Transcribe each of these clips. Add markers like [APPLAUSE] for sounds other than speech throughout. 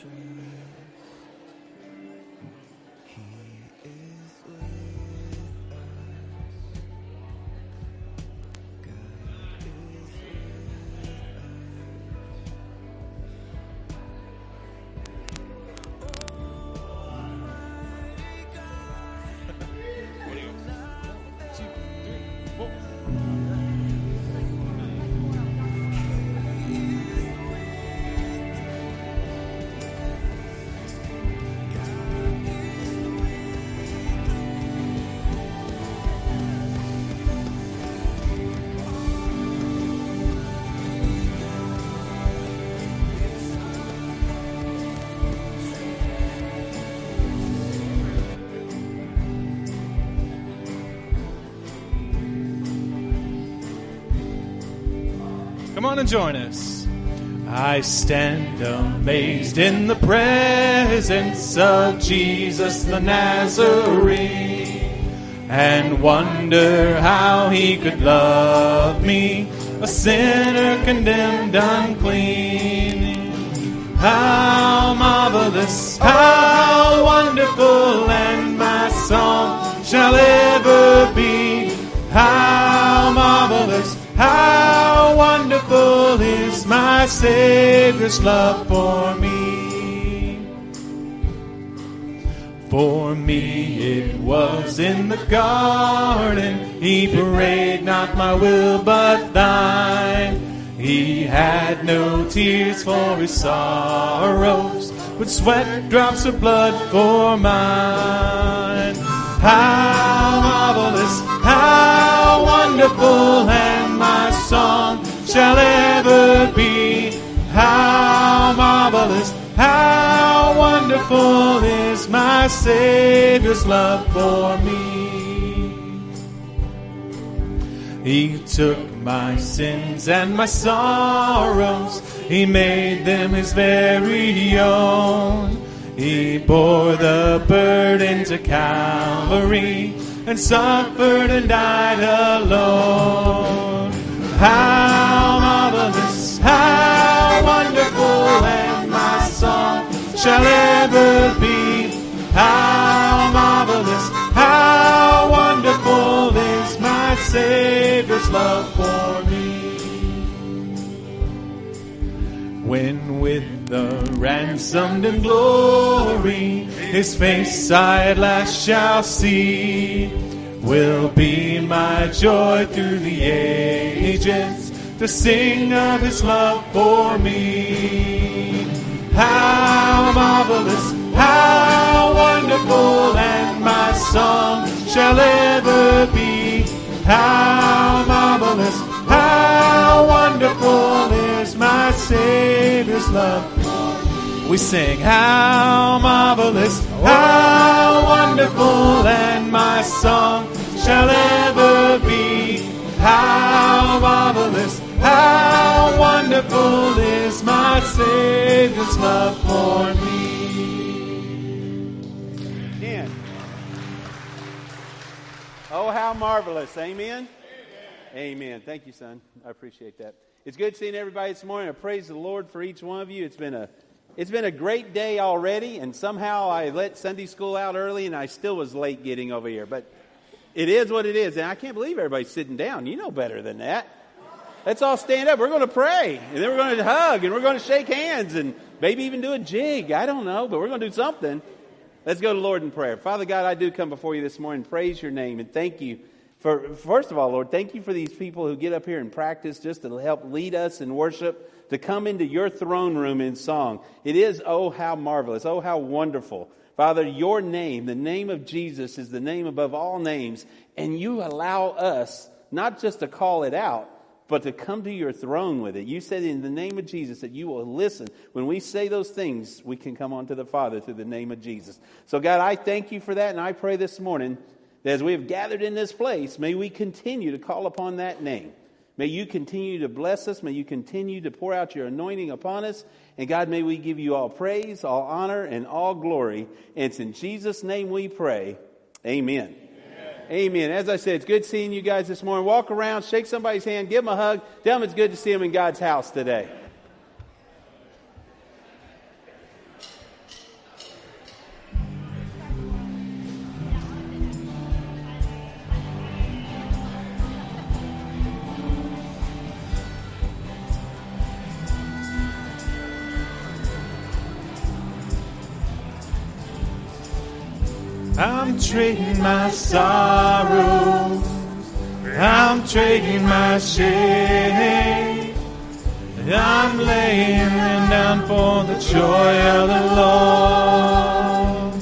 Come on and join us. I stand amazed in the presence of Jesus the Nazarene and wonder how he could love me, a sinner condemned unclean. How marvelous, how wonderful, and my song shall ever my Savior's love for me. For me it was in the garden, He prayed not my will but thine. He had no tears for his sorrows, but sweat drops of blood for mine. How marvelous, how wonderful, and my song shall ever be. How marvelous, how wonderful is my Savior's love for me. He took my sins and my sorrows, He made them His very own. He bore the burden to Calvary and suffered and died alone. How shall ever be. How marvelous, how wonderful is my Savior's love for me. When with the ransomed in glory, His face I at last shall see, will be my joy through the ages to sing of His love for me. How marvelous, how wonderful, and my song shall ever be. How marvelous, how wonderful is my Savior's love. We sing, How marvelous, how wonderful, and my song shall ever be. How wonderful is my Savior's love for me. Ten. Oh, how marvelous. Amen? Amen. Thank you, son. I appreciate that. It's good seeing everybody this morning. I praise the Lord for each one of you. It's been a it's been a great day already, and somehow I let Sunday school out early and I still was late getting over here. But it is what it is, and I can't believe everybody's sitting down. You know better than that. Let's all stand up. We're going to pray, and then we're going to hug, and we're going to shake hands, and maybe even do a jig. I don't know, but we're going to do something. Let's go to Lord in prayer. Father God, I do come before you this morning, praise your name, and thank you for, first of all, Lord, thank you for these people who get up here and practice just to help lead us in worship, to come into your throne room in song. It is, oh, how marvelous, oh, how wonderful. Father, your name, the name of Jesus, is the name above all names, and you allow us not just to call it out, but to come to your throne with it. You said in the name of Jesus that you will listen. When we say those things, we can come onto the Father through the name of Jesus. So, God, I thank you for that, and I pray this morning that as we have gathered in this place, may we continue to call upon that name. May you continue to bless us. May you continue to pour out your anointing upon us. And God, may we give you all praise, all honor, and all glory. And it's in Jesus' name we pray. Amen. Amen. As I said, it's good seeing you guys this morning. Walk around, shake somebody's hand, give them a hug. Tell them it's good to see them in God's house today. I'm trading my sorrows. I'm trading my shame. I'm laying them down for the joy of the Lord.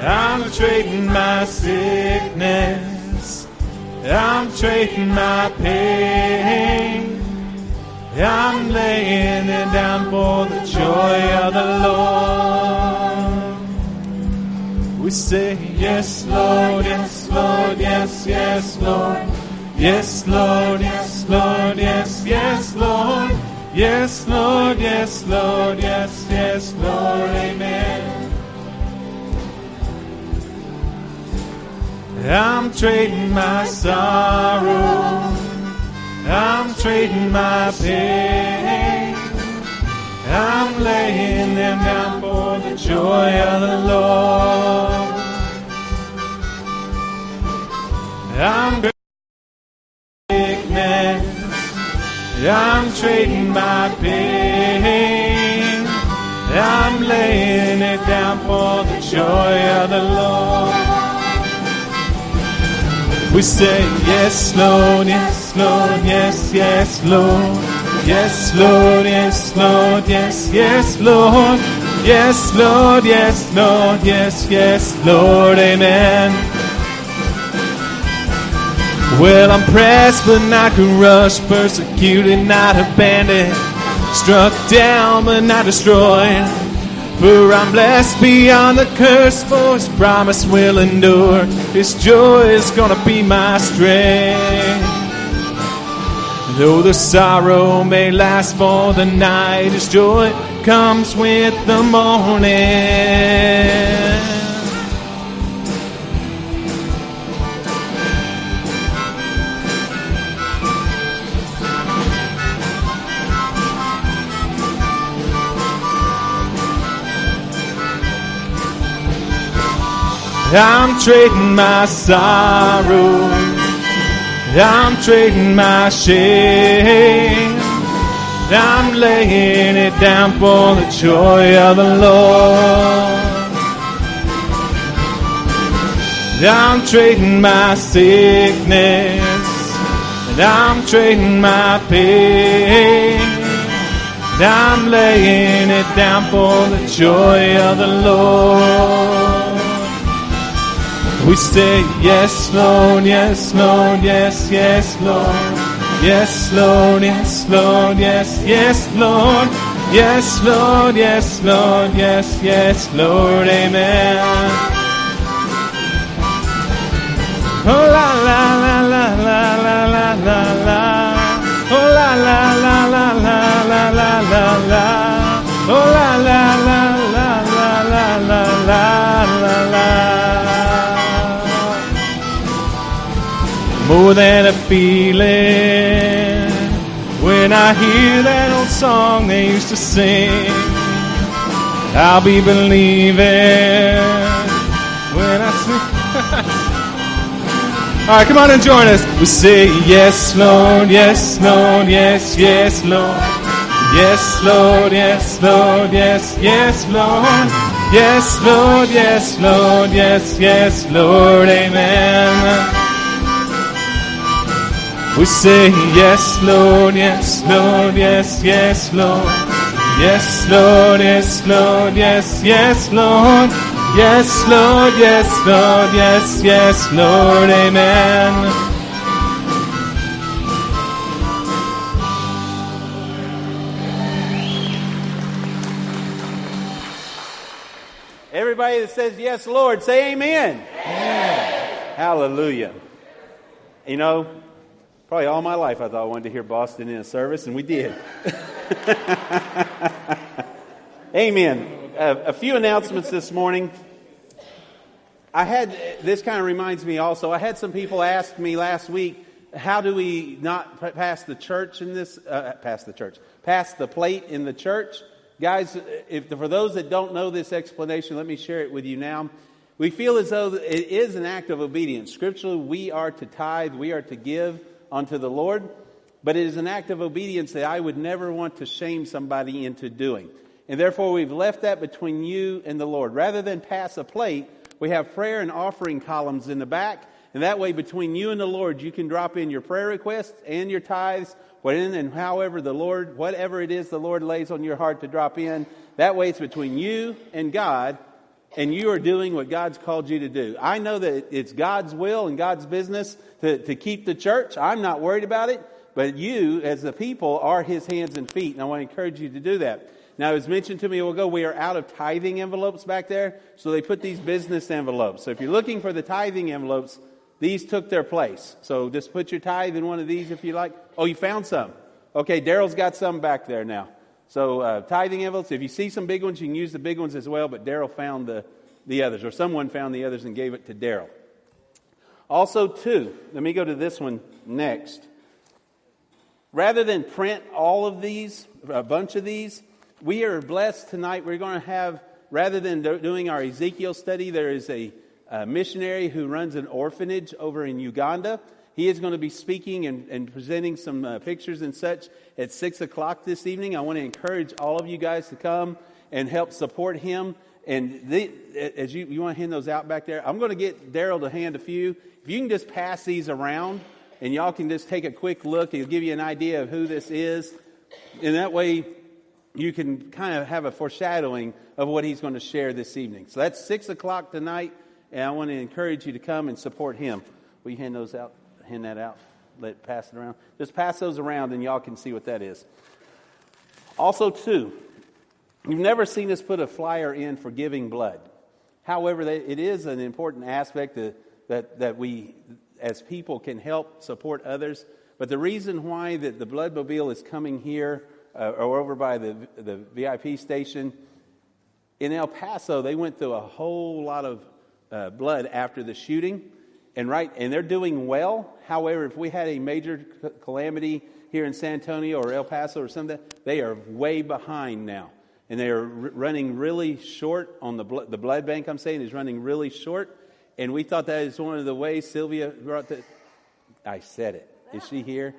I'm trading my sickness. I'm trading my pain. I'm laying it down for the joy of the Lord. We say, Yes, Lord, yes, Lord, yes, yes, Lord. Yes, Lord, yes, Lord, yes, yes, Lord. Yes, Lord, yes, Lord, yes, yes, Lord, amen. I'm trading my sorrow. I'm trading my pain. I'm laying them down for the joy of the Lord. I'm sickness. I'm trading my pain. I'm laying it down for the joy of the Lord. We say, Yes, Lord, yes, Lord, yes, yes, Lord. Yes, Lord, yes, Lord, yes, yes, Lord. Yes, Lord, yes, Lord, yes, yes, Lord, amen. Well, I'm pressed but not crushed, persecuted, not abandoned, struck down but not destroyed. For I'm blessed beyond the curse, for his promise will endure. His joy is gonna be my strength. Though the sorrow may last for the night, his joy comes with the morning. I'm trading my sorrow. I'm trading my shame. I'm laying it down for the joy of the Lord. I'm trading my sickness. And I'm trading my pain. I'm laying it down for the joy of the Lord. We say, Yes, Lord, yes, Lord, yes, yes, Lord. Yes, Lord, yes, Lord, yes, yes, Lord. Yes, Lord, yes, Lord, yes, yes, Lord, amen. Oh la la la More than a feeling when I hear that old song they used to sing. I'll be believing when I sing. [LAUGHS] All right, come on and join us. We say, Yes, Lord, yes, Lord, yes, yes, Lord. Yes, Lord, yes, Lord, yes, yes, Lord. Yes, Lord, yes, Lord, yes, yes, Lord, amen. We say, Yes, Lord, yes, Lord, yes, yes, Lord. Yes, Lord, yes, Lord, yes, yes, Lord. Yes, Lord, yes, Lord, yes, yes, Lord, amen. Everybody that says yes, Lord, say amen. Hallelujah. You know, probably all my life I thought I wanted to hear Boston in a service, and we did. [LAUGHS] amen. A few announcements this morning. I had, this kind of reminds me also, I had some people ask me last week, how do we not pass the church in this, uh, pass the church, pass the plate in the church? Guys, if, for those that don't know this explanation, let me share it with you now. We feel as though it is an act of obedience. Scripturally, we are to tithe, we are to give unto the Lord, but it is an act of obedience that I would never want to shame somebody into doing. And therefore, we've left that between you and the Lord. Rather than pass a plate, we have prayer and offering columns in the back. And that way, between you and the Lord, you can drop in your prayer requests and your tithes, when and however the Lord, whatever it is the Lord lays on your heart to drop in. That way, it's between you and God, and you are doing what God's called you to do. I know that it's God's will and God's business to, to keep the church. I'm not worried about it, but you, as the people, are His hands and feet, and I want to encourage you to do that. Now, it was mentioned to me a while ago, we are out of tithing envelopes back there, so they put these business envelopes. So if you're looking for the tithing envelopes, these took their place. So just put your tithe in one of these if you like. Oh, you found some. Okay, Daryl's got some back there now. So uh, tithing envelopes, if you see some big ones, you can use the big ones as well, but Daryl found the, the others, or someone found the others and gave it to Daryl. Also, two, let me go to this one next. Rather than print all of these, a bunch of these, we are blessed tonight. We're going to have, rather than do, doing our Ezekiel study, there is a, a, missionary who runs an orphanage over in Uganda. He is going to be speaking and, and presenting some uh, pictures and such at 6 o'clock this evening. I want to encourage all of you guys to come and help support him. And the, as you, you want to hand those out back there, I'm going to get Daryl to hand a few. If you can just pass these around and y'all can just take a quick look, it'll give you an idea of who this is. And that way, you can kind of have a foreshadowing of what he's going to share this evening. So that's 6 o'clock tonight, and I want to encourage you to come and support him. Will you hand those out? Hand that out? Let pass it around. Just pass those around, and y'all can see what that is. Also, too, you've never seen us put a flyer in for giving blood. However, it is an important aspect that, that, we, as people, can help support others. But the reason why that the bloodmobile is coming here uh, or over by the, the VIP station. In El Paso, they went through a whole lot of uh, blood after the shooting, and right, and they're doing well. However, if we had a major calamity here in San Antonio or El Paso or something, they are way behind now, and they are r- running really short on the blood. The blood bank, I'm saying, is running really short, and we thought that is one of the ways Sylvia brought the. I said it. Is she here?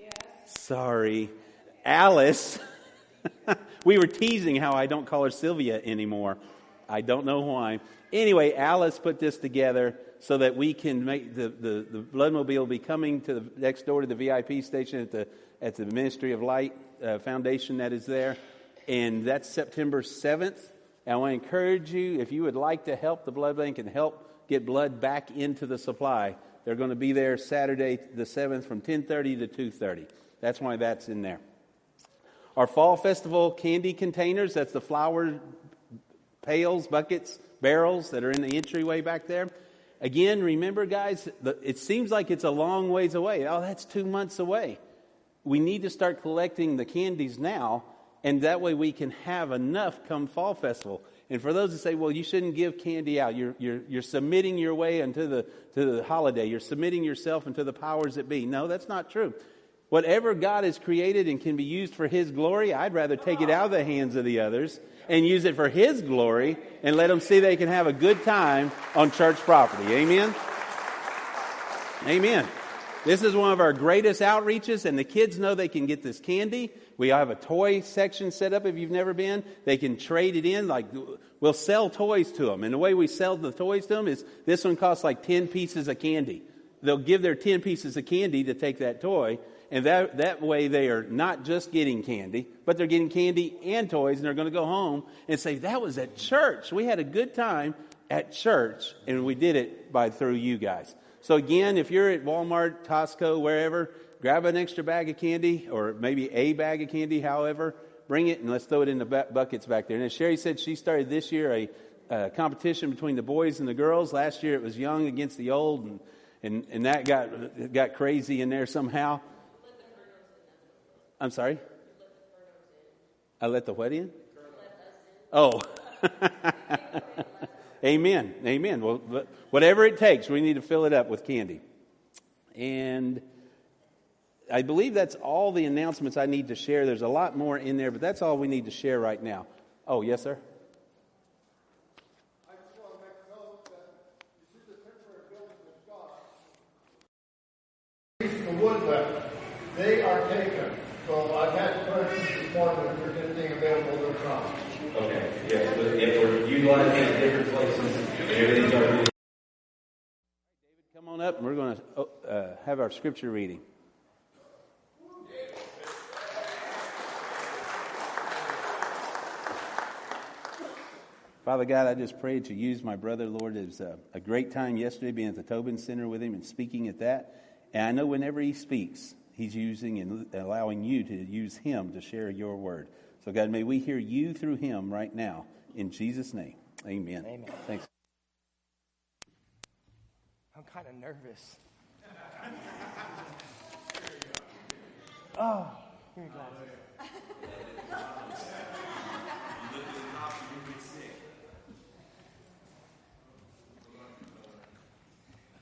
Yes. Sorry. Alice, [LAUGHS] we were teasing how I don't call her Sylvia anymore. I don't know why. Anyway, Alice put this together so that we can make the, the, the bloodmobile be coming to the next door to the VIP station at the, at the Ministry of Light uh, Foundation that is there. And that's September 7th. And I want to encourage you, if you would like to help the blood bank and help get blood back into the supply, they're going to be there Saturday the 7th from 10:30 to 2:30. That's why that's in there. Our fall festival candy containers, that's the flower pails, buckets, barrels that are in the entryway back there. Again, remember, guys, it seems like it's a long ways away. Oh, that's two months away. We need to start collecting the candies now, and that way we can have enough come fall festival. And for those that say, well, you shouldn't give candy out, you're, you're, you're submitting your way into the, to the holiday. You're submitting yourself into the powers that be. No, that's not true. Whatever God has created and can be used for His glory, I'd rather take it out of the hands of the others and use it for His glory and let them see they can have a good time on church property. Amen? Amen. This is one of our greatest outreaches, and the kids know they can get this candy. We have a toy section set up if you've never been. They can trade it in. Like, we'll sell toys to them. And the way we sell the toys to them is this one costs like 10 pieces of candy. They'll give their 10 pieces of candy to take that toy, and that, that way they are not just getting candy, but they're getting candy and toys, and they're going to go home and say, That was at church. We had a good time at church, and we did it by through you guys. So again, if you're at Walmart, Costco, wherever, grab an extra bag of candy, or maybe a bag of candy, however, bring it and let's throw it in the buckets back there. And as Sherry said, she started this year a uh, competition between the boys and the girls. Last year it was young against the old, and, and, and that got, got crazy in there somehow. I'm sorry? I let the what in? Oh. [LAUGHS] Amen. Amen. Well, whatever it takes, we need to fill it up with candy. And I believe that's all the announcements I need to share. There's a lot more in there, but that's all we need to share right now. Oh, yes, sir? The wood they are taken. So I've had questions this morning if there's anything available Okay, yeah, but if we're utilizing it in different places, everything's already. David, come on up and we're going to uh, have our scripture reading. Father God, I just pray to use my brother, Lord. It was a, a great time yesterday being at the Tobin Center with him and speaking at that. And I know whenever he speaks, he's using and allowing you to use him to share your word. So, God, may we hear you through him right now. In Jesus' name, amen. Amen. Thanks. I'm kind of nervous. [LAUGHS] oh, here you go.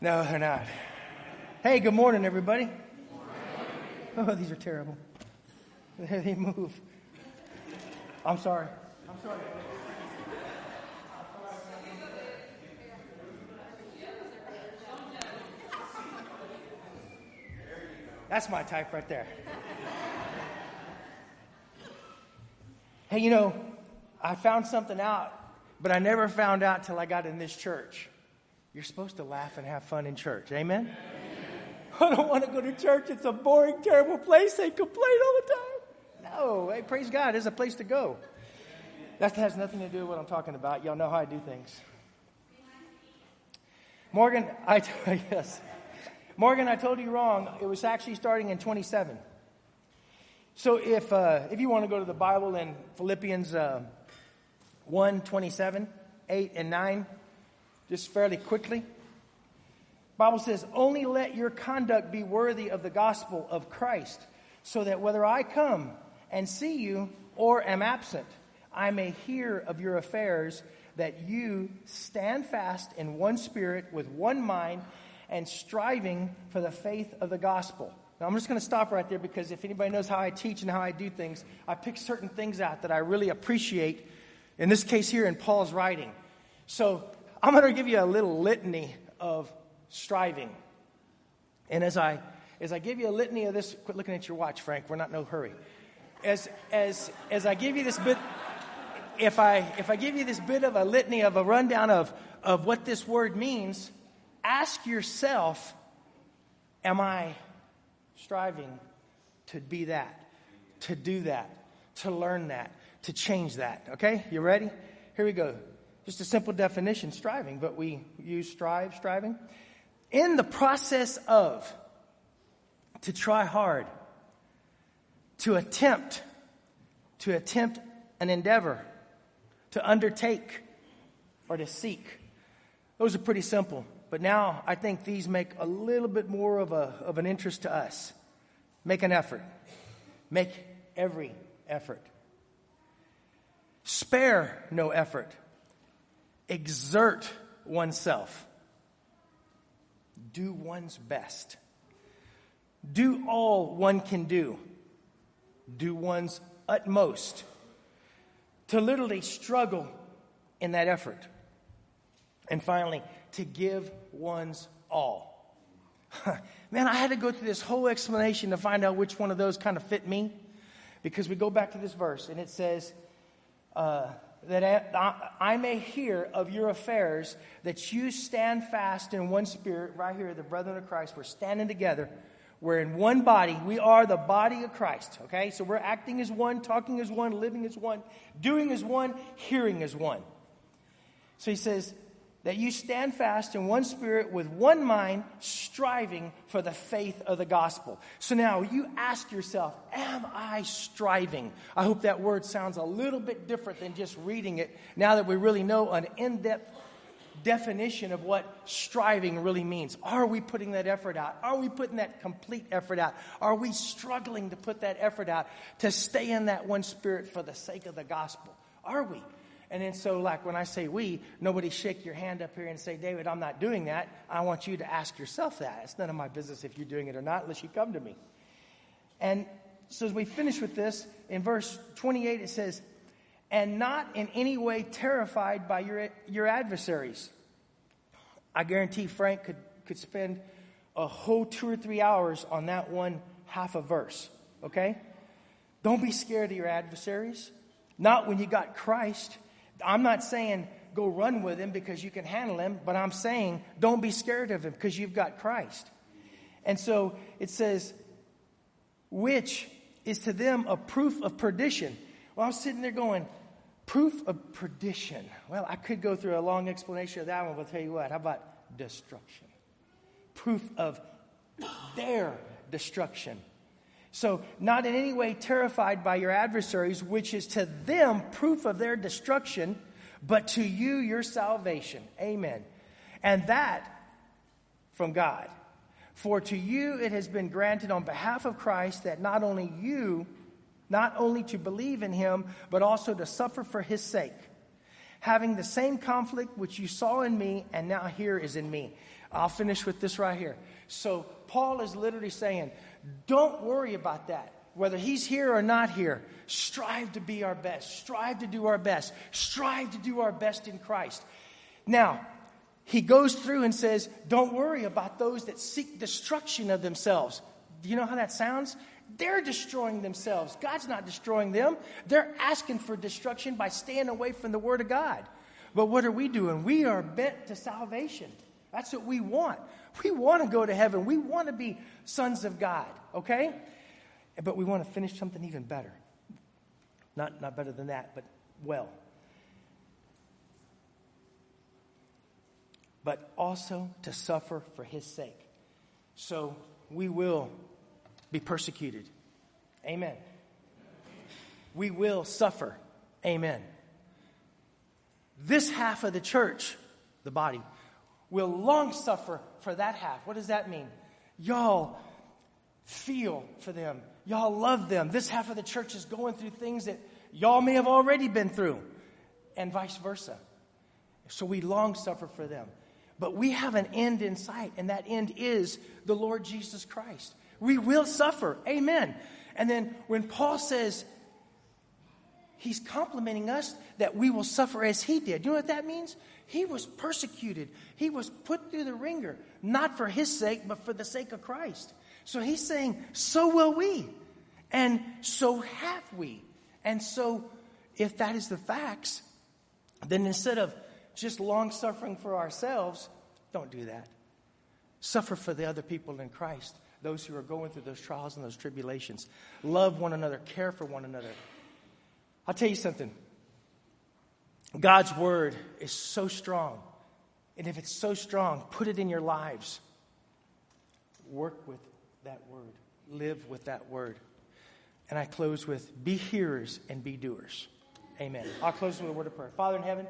No, they're not. Hey, good morning, everybody. Oh, these are terrible. There They move. I'm sorry. I'm sorry. That's my type right there. hey, you know, I found something out, but I never found out till I got in this church. You're supposed to laugh and have fun in church. Amen? I don't want to go to church. It's a boring, terrible place. They complain all the time. No, hey, praise God. There's a place to go. That has nothing to do with what I'm talking about. Y'all know how I do things. Morgan, I [LAUGHS] yes. Morgan, I told you wrong. It was actually starting in 27. So if uh, if you want to go to the Bible in Philippians uh, 1, 27, 8, and 9, just fairly quickly. Bible says, only let your conduct be worthy of the gospel of Christ, so that whether I come and see you or am absent, I may hear of your affairs, that you stand fast in one spirit, with one mind, and striving for the faith of the gospel. Now, I'm just going to stop right there because if anybody knows how I teach and how I do things, I pick certain things out that I really appreciate, in this case here in Paul's writing. So, I'm going to give you a little litany of striving. And as I as I give you a litany of this, quit looking at your watch, Frank. We're not in no hurry. As as as I give you this bit, if I if I give you this bit of a litany of a rundown of of what this word means, ask yourself, am I striving to be that, to do that, to learn that, to change that? Okay, you ready? Here we go. Just a simple definition, striving, but we use strive, striving. In the process of, to try hard, to attempt, to attempt an endeavor, to undertake, or to seek. Those are pretty simple. But now I think these make a little bit more of, a, of an interest to us. Make an effort. Make every effort. Spare no effort exert oneself, do one's best, do all one can do, do one's utmost, to literally struggle in that effort. And finally, to give one's all. [LAUGHS] Man, I had to go through this whole explanation to find out which one of those kind of fit me. Because we go back to this verse and it says, uh, that I may hear of your affairs, that you stand fast in one spirit, right here, the brethren of Christ. We're standing together. We're in one body. We are the body of Christ, okay? So we're acting as one, talking as one, living as one, doing as one, hearing as one. So he says, that you stand fast in one spirit with one mind, striving for the faith of the gospel. So now you ask yourself, Am I striving? I hope that word sounds a little bit different than just reading it now that we really know an in depth definition of what striving really means. Are we putting that effort out? Are we putting that complete effort out? Are we struggling to put that effort out to stay in that one spirit for the sake of the gospel? Are we? And then, so like when I say we, nobody shake your hand up here and say, David, I'm not doing that. I want you to ask yourself that. It's none of my business if you're doing it or not, unless you come to me. And so as we finish with this, in verse 28, it says, and not in any way terrified by your, your adversaries. I guarantee Frank could, could spend a whole two or three hours on that one half a verse, okay? Don't be scared of your adversaries. Not when you got Christ. I'm not saying go run with him because you can handle him, but I'm saying don't be scared of him because you've got Christ. And so it says, which is to them a proof of perdition. Well, I'm sitting there going, proof of perdition. Well, I could go through a long explanation of that one, but I'll tell you what, how about destruction? Proof of their destruction. So, not in any way terrified by your adversaries, which is to them proof of their destruction, but to you your salvation. Amen. And that from God. For to you it has been granted on behalf of Christ that not only you, not only to believe in him, but also to suffer for his sake, having the same conflict which you saw in me and now here is in me. I'll finish with this right here. So, Paul is literally saying, don't worry about that. Whether he's here or not here, strive to be our best, strive to do our best, strive to do our best in Christ. Now, he goes through and says, Don't worry about those that seek destruction of themselves. Do you know how that sounds? They're destroying themselves. God's not destroying them. They're asking for destruction by staying away from the Word of God. But what are we doing? We are bent to salvation. That's what we want. We want to go to heaven. We want to be sons of God, okay? But we want to finish something even better. Not, not better than that, but well. but also to suffer for his sake. So we will be persecuted. Amen. We will suffer. Amen. This half of the church, the body, will long suffer for that half. What does that mean? Y'all feel for them. Y'all love them. This half of the church is going through things that y'all may have already been through, and vice versa. So we long suffer for them. But we have an end in sight, and that end is the Lord Jesus Christ. We will suffer. Amen. And then when Paul says, he's complimenting us that we will suffer as he did. You know what that means? He was persecuted. He was put through the wringer, not for his sake, but for the sake of Christ. So he's saying, so will we. And so have we. And so, if that is the facts, then instead of just long suffering for ourselves, don't do that. Suffer for the other people in Christ, those who are going through those trials and those tribulations. Love one another, care for one another. I'll tell you something. God's word is so strong. And if it's so strong, put it in your lives. Work with that word, live with that word. And I close with be hearers and be doers. Amen. I'll close with a word of prayer. Father in heaven,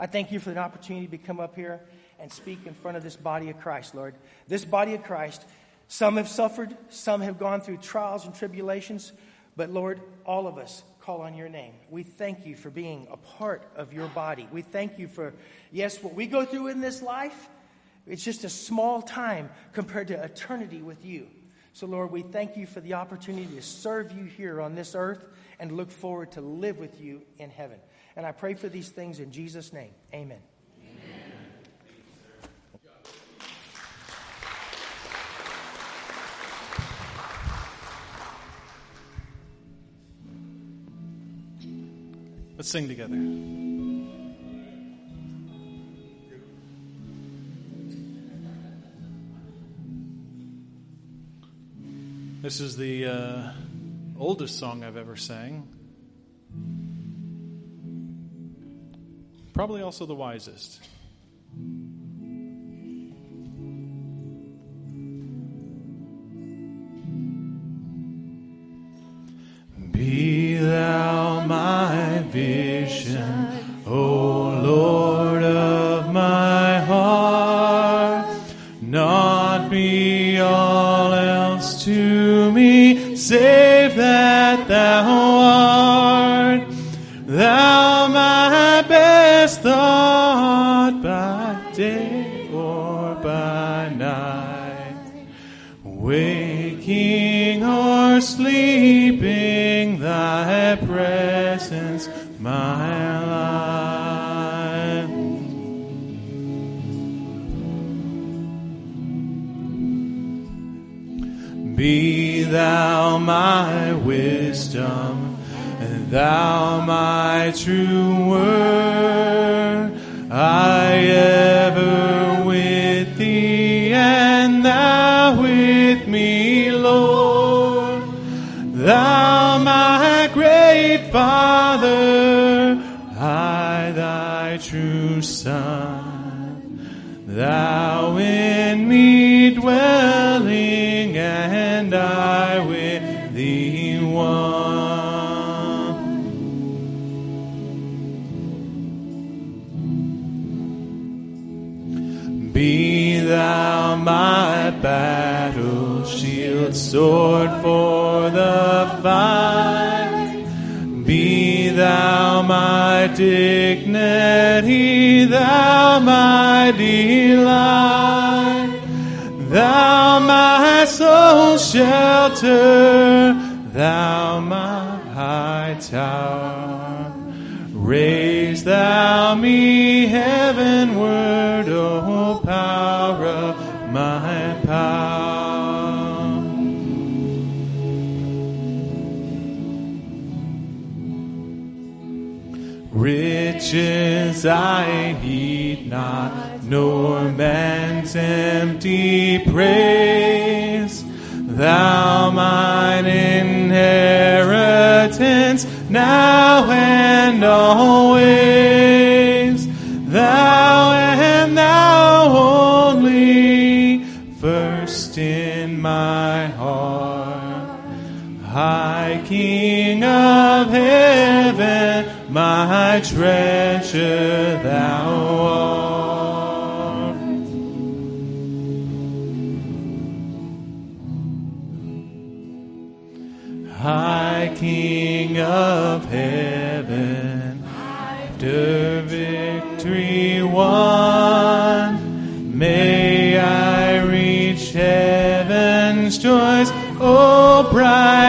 I thank you for the opportunity to come up here and speak in front of this body of Christ, Lord. This body of Christ, some have suffered, some have gone through trials and tribulations, but Lord, all of us call on your name. We thank you for being a part of your body. We thank you for, yes, what we go through in this life, it's just a small time compared to eternity with you. So, Lord, we thank you for the opportunity to serve you here on this earth and look forward to live with you in heaven. And I pray for these things in Jesus' name. Amen. Let's sing together. This is the uh, oldest song I've ever sang. Probably also the wisest. Vision, O Lord of my heart, not be all else to me, save that thou art. Thou my best thought by day or by night, waking or sleeping, thy presence my life. Be thou my wisdom, and thou my true word. I ever with thee and thou with me, Lord. Thou my great Father, Son. Thou in me dwelling and I with thee one. Be thou my battle shield, sword for the fight. Be thou my dignity, thou my delight. Thou my soul's shelter, thou my high tower. Raise thou me heavenward, O power of my power. Riches I nor man's empty praise. Thou mine inheritance, now and always. Thou and thou only, first in my heart. High King of heaven, my treasure thou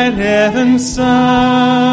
bright heaven's sun,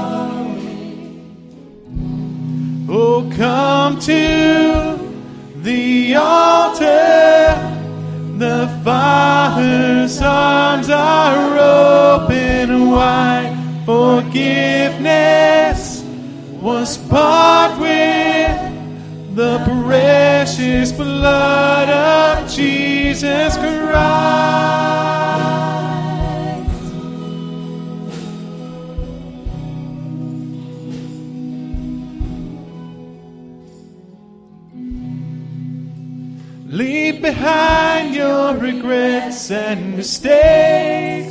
Wide. Forgiveness was bought with the precious blood of Jesus Christ. Leave behind your regrets and mistakes.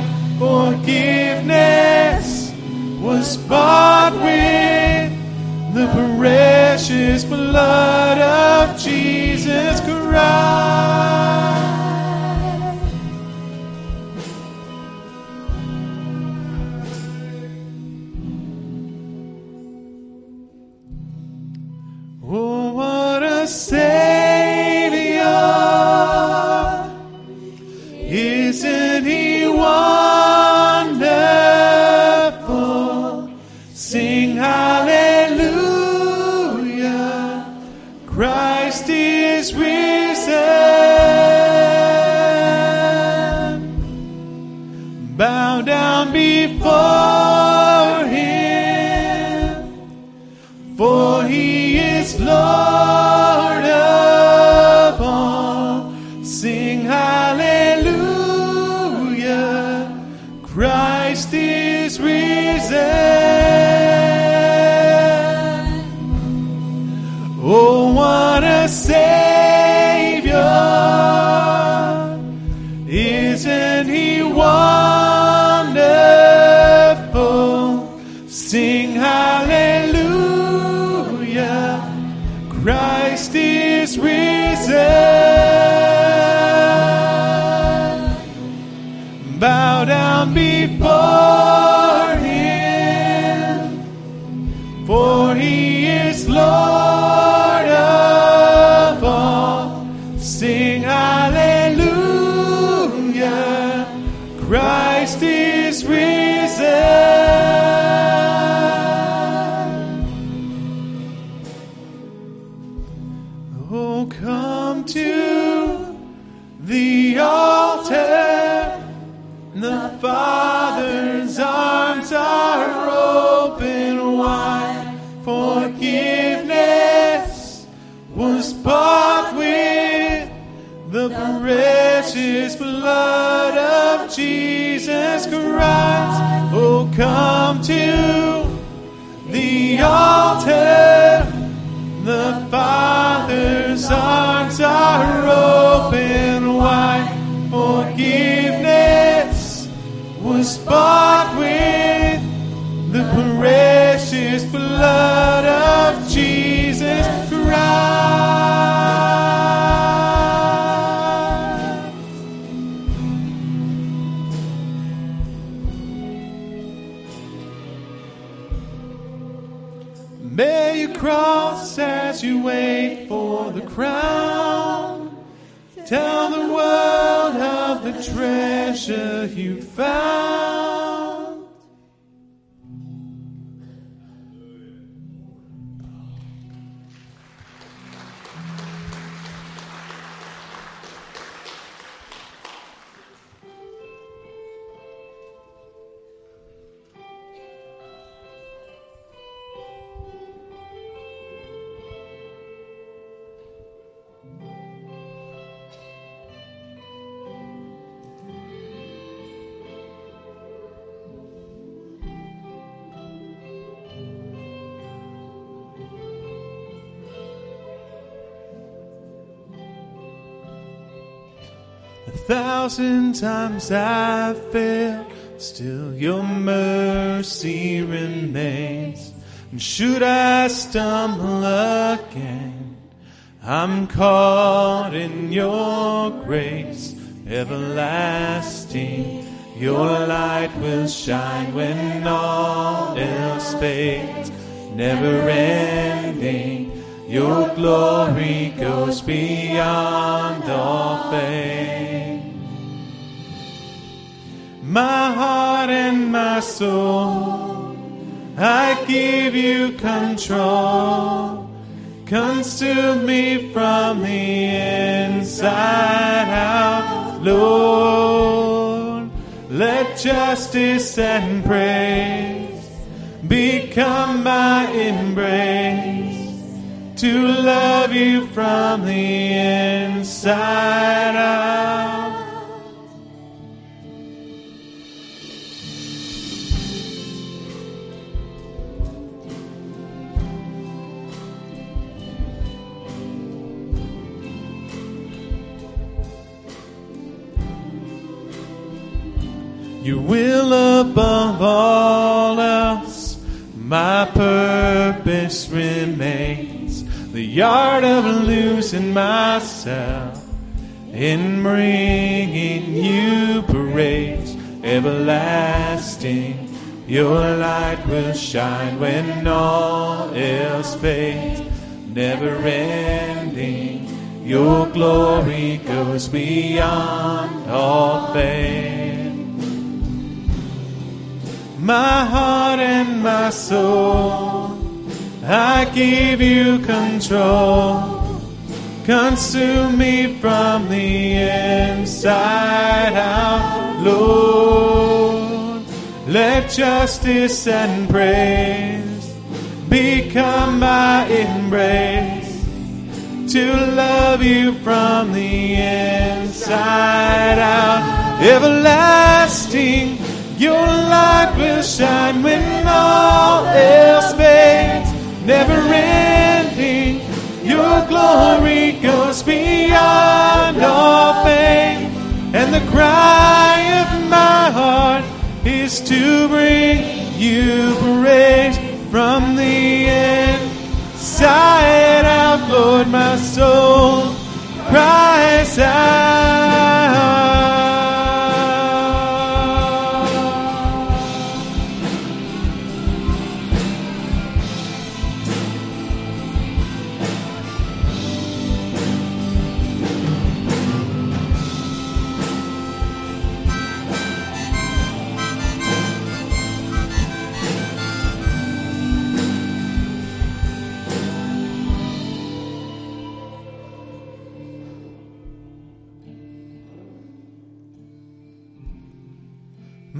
Forgiveness was bought with the precious blood of Jesus Christ. Down before come to the altar. The Father's arms are open wide. Forgiveness was bought with the precious blood treasure you found. Thousand times I failed, still your mercy remains. And should I stumble again, I'm caught in your grace, everlasting. Your light will shine when all else fades, never ending. Your glory goes beyond all fame. My heart and my soul, I give you control. Consume me from the inside out, Lord. Let justice and praise become my embrace to love you from the inside out. Will above all else, my purpose remains. The art of losing myself in bringing you praise everlasting. Your light will shine when all else fades, never ending. Your glory goes beyond all fame. My heart and my soul, I give you control. Consume me from the inside out, Lord. Let justice and praise become my embrace. To love you from the inside out, everlasting. Your light will shine when all else fades, never ending. Your glory goes beyond all fame, and the cry of my heart is to bring you praise from the inside out, Lord. My soul cries out.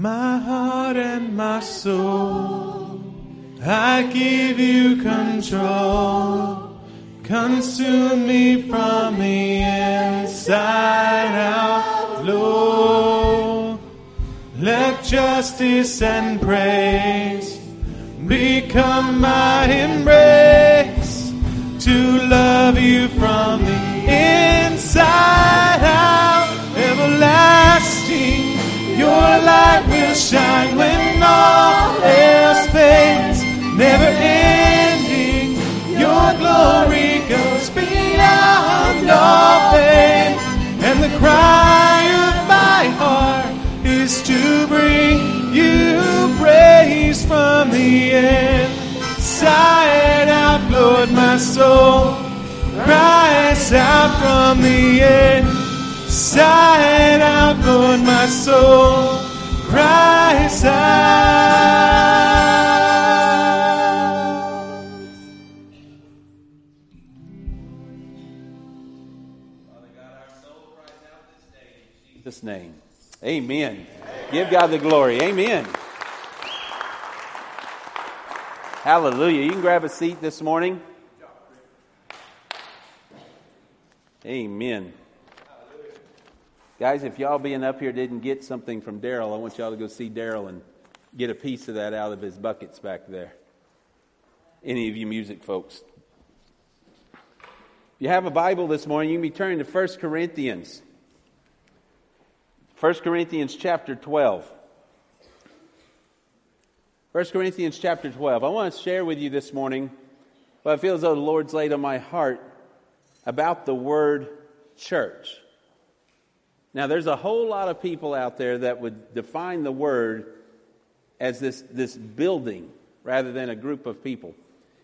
My heart and my soul, I give you control. Consume me from the inside out, Lord. Let justice and praise become my embrace. To love you light will shine when all else fades, never ending. Your glory goes beyond all fame, and the cry of my heart is to bring you praise from the inside out, Lord. My soul cries out from the inside out, Lord. My soul Jesus' name. Amen. Give God the glory. Amen. Hallelujah. You can grab a seat this morning. Amen. Guys, if y'all being up here didn't get something from Daryl, I want y'all to go see Daryl and get a piece of that out of his buckets back there. Any of you music folks. If you have a Bible this morning, you can be turning to 1 Corinthians. 1 Corinthians chapter 12. 1 Corinthians chapter 12. I want to share with you this morning what I feel as though the Lord's laid on my heart about the word church. Now, there's a whole lot of people out there that would define the word as this, this building rather than a group of people.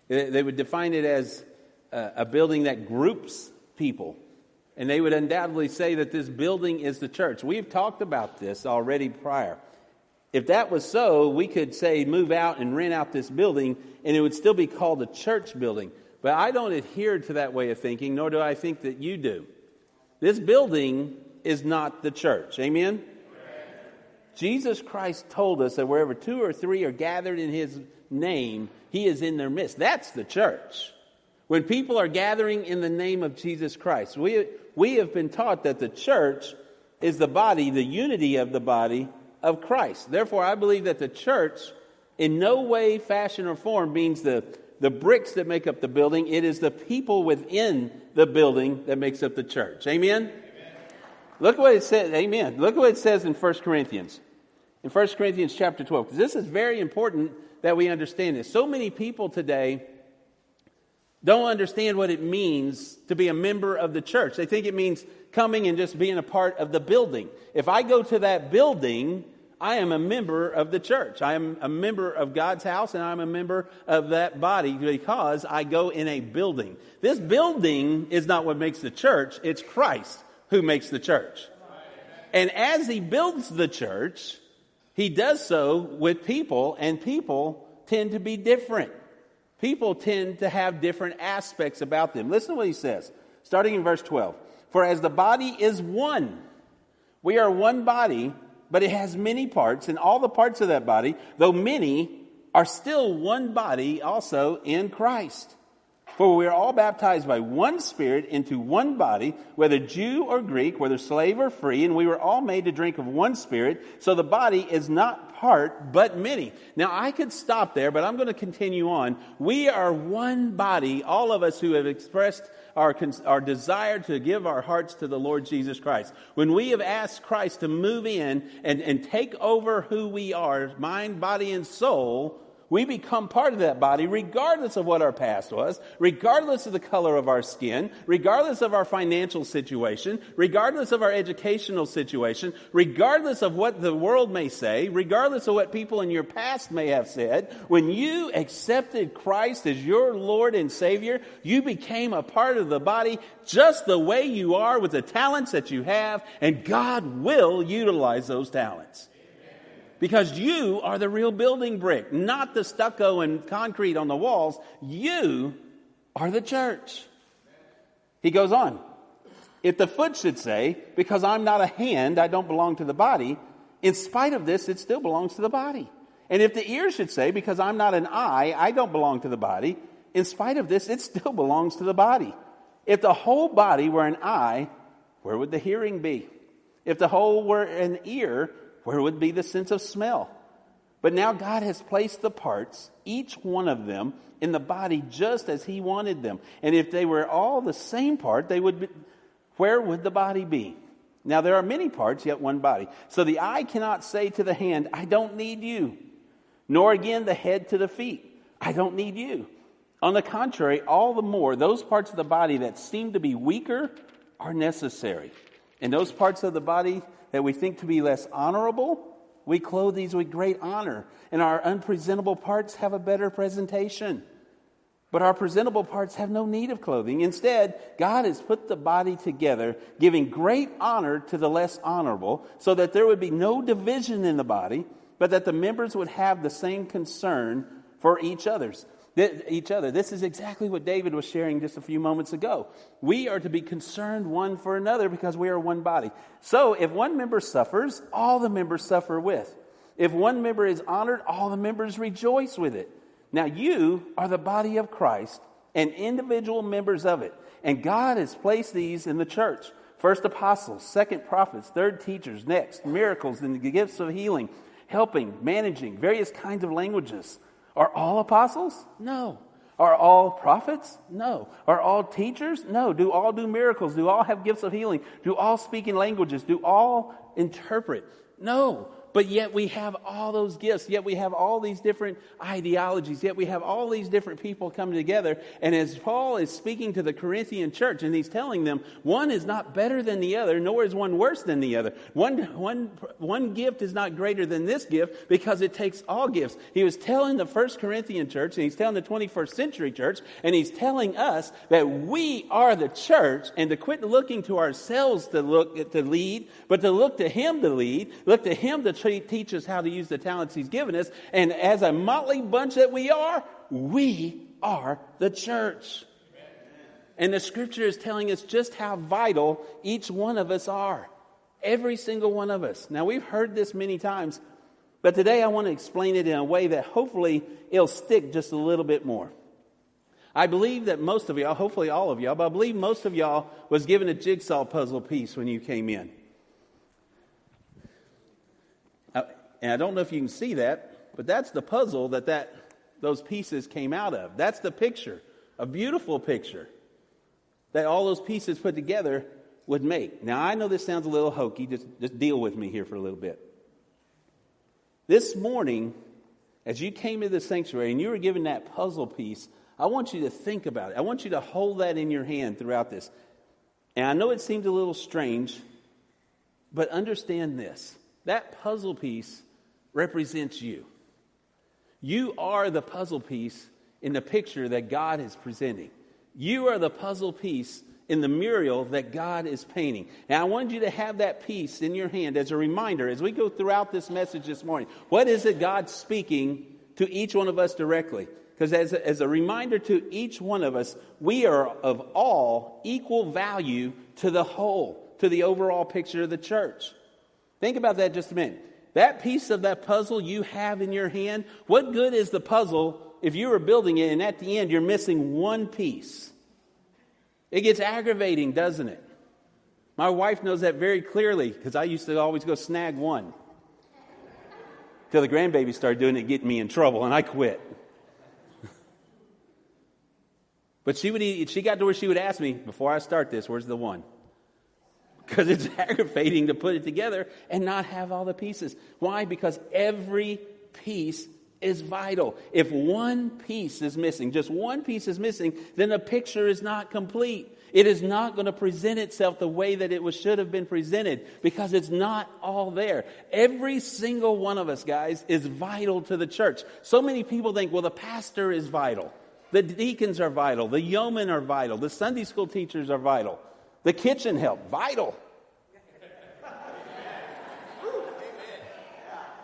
They would define it as a, a building that groups people. And they would undoubtedly say that this building is the church. We've talked about this already prior. If that was so, we could say move out and rent out this building, and it would still be called a church building. But I don't adhere to that way of thinking, nor do I think that you do. This building is not the church. Amen? Jesus Christ told us that wherever two or three are gathered in his name, he is in their midst. That's the church. When people are gathering in the name of Jesus Christ, we, we have been taught that the church is the body, the unity of the body of Christ. Therefore, I believe that the church, in no way, fashion, or form, means the, the bricks that make up the building. It is the people within the building that makes up the church. Amen? Look what it says. Amen. Look what it says in 1 Corinthians. In in 1 Corinthians chapter 12, because this is very important that we understand this. So many people today don't understand what it means to be a member of the church. They think it means coming and just being a part of the building. If I go to that building, I am a member of the church. I am a member of God's house and I'm a member of that body because I go in a building. This building is not what makes the church, it's Christ who makes the church. And as he builds the church, he does so with people, and people tend to be different. People tend to have different aspects about them. Listen to what he says, starting in verse 12. For as the body is one, we are one body, but it has many parts, and all the parts of that body, though many, are still one body also in Christ. For we are all baptized by one Spirit into one body, whether Jew or Greek, whether slave or free, and we were all made to drink of one Spirit. So the body is not part, but many. Now I could stop there, but I'm going to continue on. We are one body, all of us who have expressed our, our desire to give our hearts to the Lord Jesus Christ. When we have asked Christ to move in and, and take over who we are, mind, body, and soul, we become part of that body regardless of what our past was, regardless of the color of our skin, regardless of our financial situation, regardless of our educational situation, regardless of what the world may say, regardless of what people in your past may have said. When you accepted Christ as your Lord and Savior, you became a part of the body just the way you are with the talents that you have, and God will utilize those talents because you are the real building brick, not the stucco and concrete on the walls. You are the church. He goes on. If the foot should say, because I'm not a hand, I don't belong to the body, in spite of this, it still belongs to the body. And if the ear should say, because I'm not an eye, I don't belong to the body, in spite of this, it still belongs to the body. If the whole body were an eye, where would the hearing be? If the whole were an ear, where would be the sense of smell? But now God has placed the parts, each one of them, in the body just as He wanted them. And if they were all the same part, they would be, where would the body be? Now there are many parts, yet one body. So the eye cannot say to the hand, I don't need you. Nor again the head to the feet, I don't need you. On the contrary, all the more, those parts of the body that seem to be weaker are necessary. And those parts of the body that we think to be less honorable, we clothe these with great honor, and our unpresentable parts have a better presentation. But our presentable parts have no need of clothing. Instead, God has put the body together, giving great honor to the less honorable, so that there would be no division in the body, but that the members would have the same concern for each other's each other. This is exactly what David was sharing just a few moments ago. We are to be concerned one for another because we are one body. So if one member suffers, all the members suffer with. If one member is honored, all the members rejoice with it. Now you are the body of Christ and individual members of it. And God has placed these in the church. First apostles, second prophets, third teachers, next miracles and the gifts of healing, helping, managing, various kinds of languages. Are all apostles? No. Are all prophets? No. Are all teachers? No. Do all do miracles? Do all have gifts of healing? Do all speak in languages? Do all interpret? No. But yet we have all those gifts, yet we have all these different ideologies, yet we have all these different people coming together. And as Paul is speaking to the Corinthian church and he's telling them, one is not better than the other, nor is one worse than the other. One, one, one gift is not greater than this gift because it takes all gifts. He was telling the first Corinthian church and he's telling the 21st century church and he's telling us that we are the church and to quit looking to ourselves to look to lead, but to look to him to lead, look to him to teach us how to use the talents He's given us. And as a motley bunch that we are, we are the church. And the scripture is telling us just how vital each one of us are. Every single one of us. Now, we've heard this many times, but today I want to explain it in a way that hopefully it'll stick just a little bit more. I believe that most of y'all, hopefully all of y'all, but I believe most of y'all was given a jigsaw puzzle piece when you came in. And I don't know if you can see that, but that's the puzzle that, that those pieces came out of. That's the picture, a beautiful picture that all those pieces put together would make. Now, I know this sounds a little hokey. Just, just deal with me here for a little bit. This morning, as you came to the sanctuary and you were given that puzzle piece, I want you to think about it. I want you to hold that in your hand throughout this. And I know it seems a little strange, but understand this that puzzle piece represents you. You are the puzzle piece in the picture that God is presenting. You are the puzzle piece in the mural that God is painting. And I want you to have that piece in your hand as a reminder as we go throughout this message this morning. What is it God's speaking to each one of us directly? Because as as a reminder to each one of us, we are of all equal value to the whole, to the overall picture of the church. Think about that just a minute. That piece of that puzzle you have in your hand, what good is the puzzle if you were building it and at the end you're missing one piece? It gets aggravating, doesn't it? My wife knows that very clearly because I used to always go snag one. Till the grandbaby started doing it, getting me in trouble, and I quit. [LAUGHS] but she would, she got to where she would ask me, before I start this, where's the one? Because it's [LAUGHS] aggravating to put it together and not have all the pieces. Why? Because every piece is vital. If one piece is missing, just one piece is missing, then the picture is not complete. It is not going to present itself the way that it was, should have been presented because it's not all there. Every single one of us, guys, is vital to the church. So many people think, well, the pastor is vital. The deacons are vital. The yeomen are vital. The Sunday school teachers are vital. The kitchen help, vital.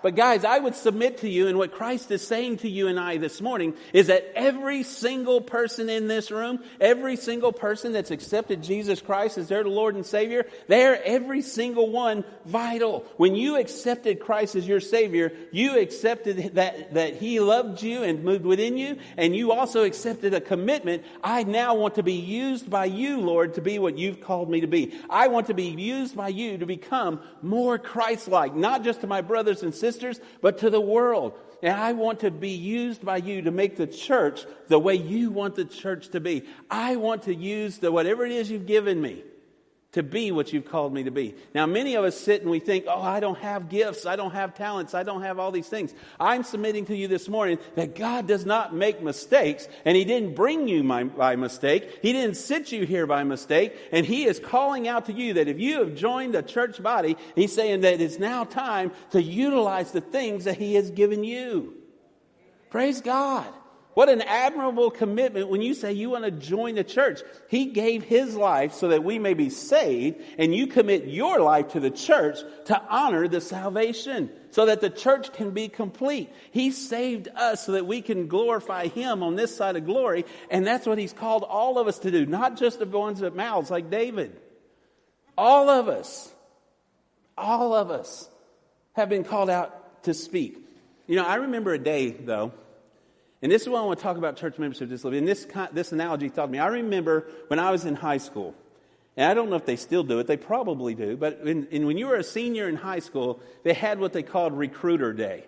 But guys, I would submit to you, and what Christ is saying to you and I this morning is that every single person in this room, every single person that's accepted Jesus Christ as their Lord and Savior, they're every single one vital. When you accepted Christ as your Savior, you accepted that, that He loved you and moved within you, and you also accepted a commitment. I now want to be used by you, Lord, to be what you've called me to be. I want to be used by you to become more Christ-like, not just to my brothers and sisters, sisters, but to the world. And I want to be used by you to make the church the way you want the church to be. I want to use the whatever it is you've given me to be what you've called me to be. Now, many of us sit and we think, oh, I don't have gifts, I don't have talents, I don't have all these things. I'm submitting to you this morning that God does not make mistakes, and He didn't bring you by, by mistake. He didn't sit you here by mistake, and He is calling out to you that if you have joined a church body, He's saying that it's now time to utilize the things that He has given you. Praise God. What an admirable commitment when you say you want to join the church. He gave his life so that we may be saved, and you commit your life to the church to honor the salvation, so that the church can be complete. He saved us so that we can glorify him on this side of glory, and that's what he's called all of us to do, not just the ones with mouths like David. All of us, all of us have been called out to speak. You know, I remember a day, though, and this is what I want to talk about church membership just a little bit. And this, this analogy taught me. I remember when I was in high school, and I don't know if they still do it, they probably do, but in, in, when you were a senior in high school, they had what they called Recruiter Day.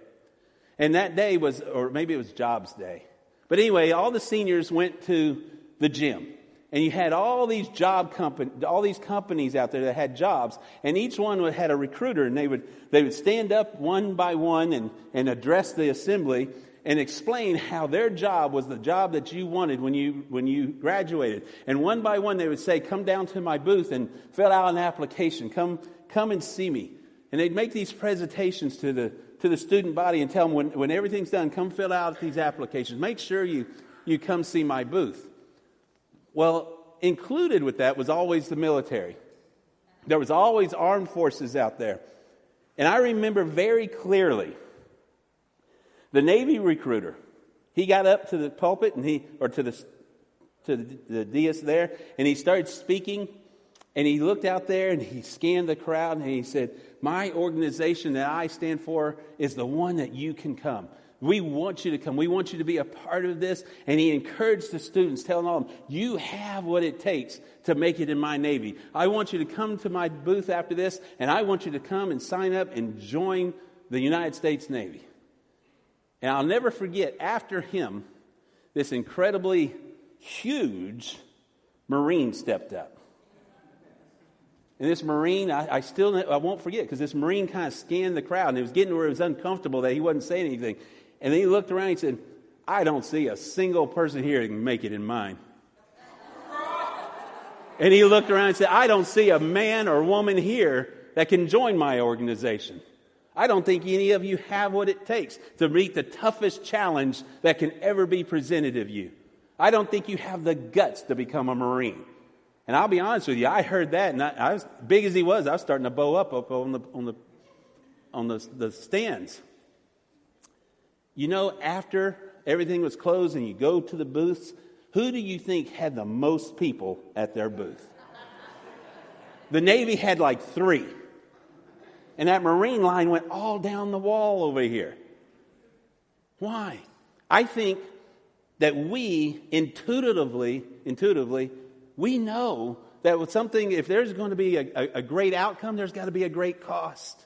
And that day was, or maybe it was Jobs Day. But anyway, all the seniors went to the gym. And you had all these job company, all these companies out there that had jobs, and each one had a recruiter, and they would they would stand up one by one and, and address the assembly, and explain how their job was the job that you wanted when you, when you graduated. And one by one, they would say, Come down to my booth and fill out an application. Come, come and see me. And they'd make these presentations to the, to the student body and tell them, when, when everything's done, come fill out these applications. Make sure you, you come see my booth. Well, included with that was always the military. There was always armed forces out there. And I remember very clearly the Navy recruiter, he got up to the pulpit and he, or to the, to the, the dais there, and he started speaking. And he looked out there and he scanned the crowd and he said, My organization that I stand for is the one that you can come. We want you to come. We want you to be a part of this. And he encouraged the students, telling all them, You have what it takes to make it in my Navy. I want you to come to my booth after this, and I want you to come and sign up and join the United States Navy. And I'll never forget, after him, this incredibly huge Marine stepped up. And this Marine, I, I still I won't forget because this Marine kind of scanned the crowd and it was getting where it was uncomfortable that he wasn't saying anything. And then he looked around and he said, I don't see a single person here that can make it in mine. and he looked around and said, I don't see a man or woman here that can join my organization. I don't think any of you have what it takes to meet the toughest challenge that can ever be presented of you. I don't think you have the guts to become a Marine. And I'll be honest with you, I heard that, and I, I was big as he was. I was starting to bow up up on the on the on the, the stands. You know, after everything was closed and you go to the booths, who do you think had the most people at their booth? the Navy had like three. And that Marine line went all down the wall over here. Why? I think that we intuitively, intuitively, we know that with something, if there's going to be a, a, a great outcome, there's got to be a great cost.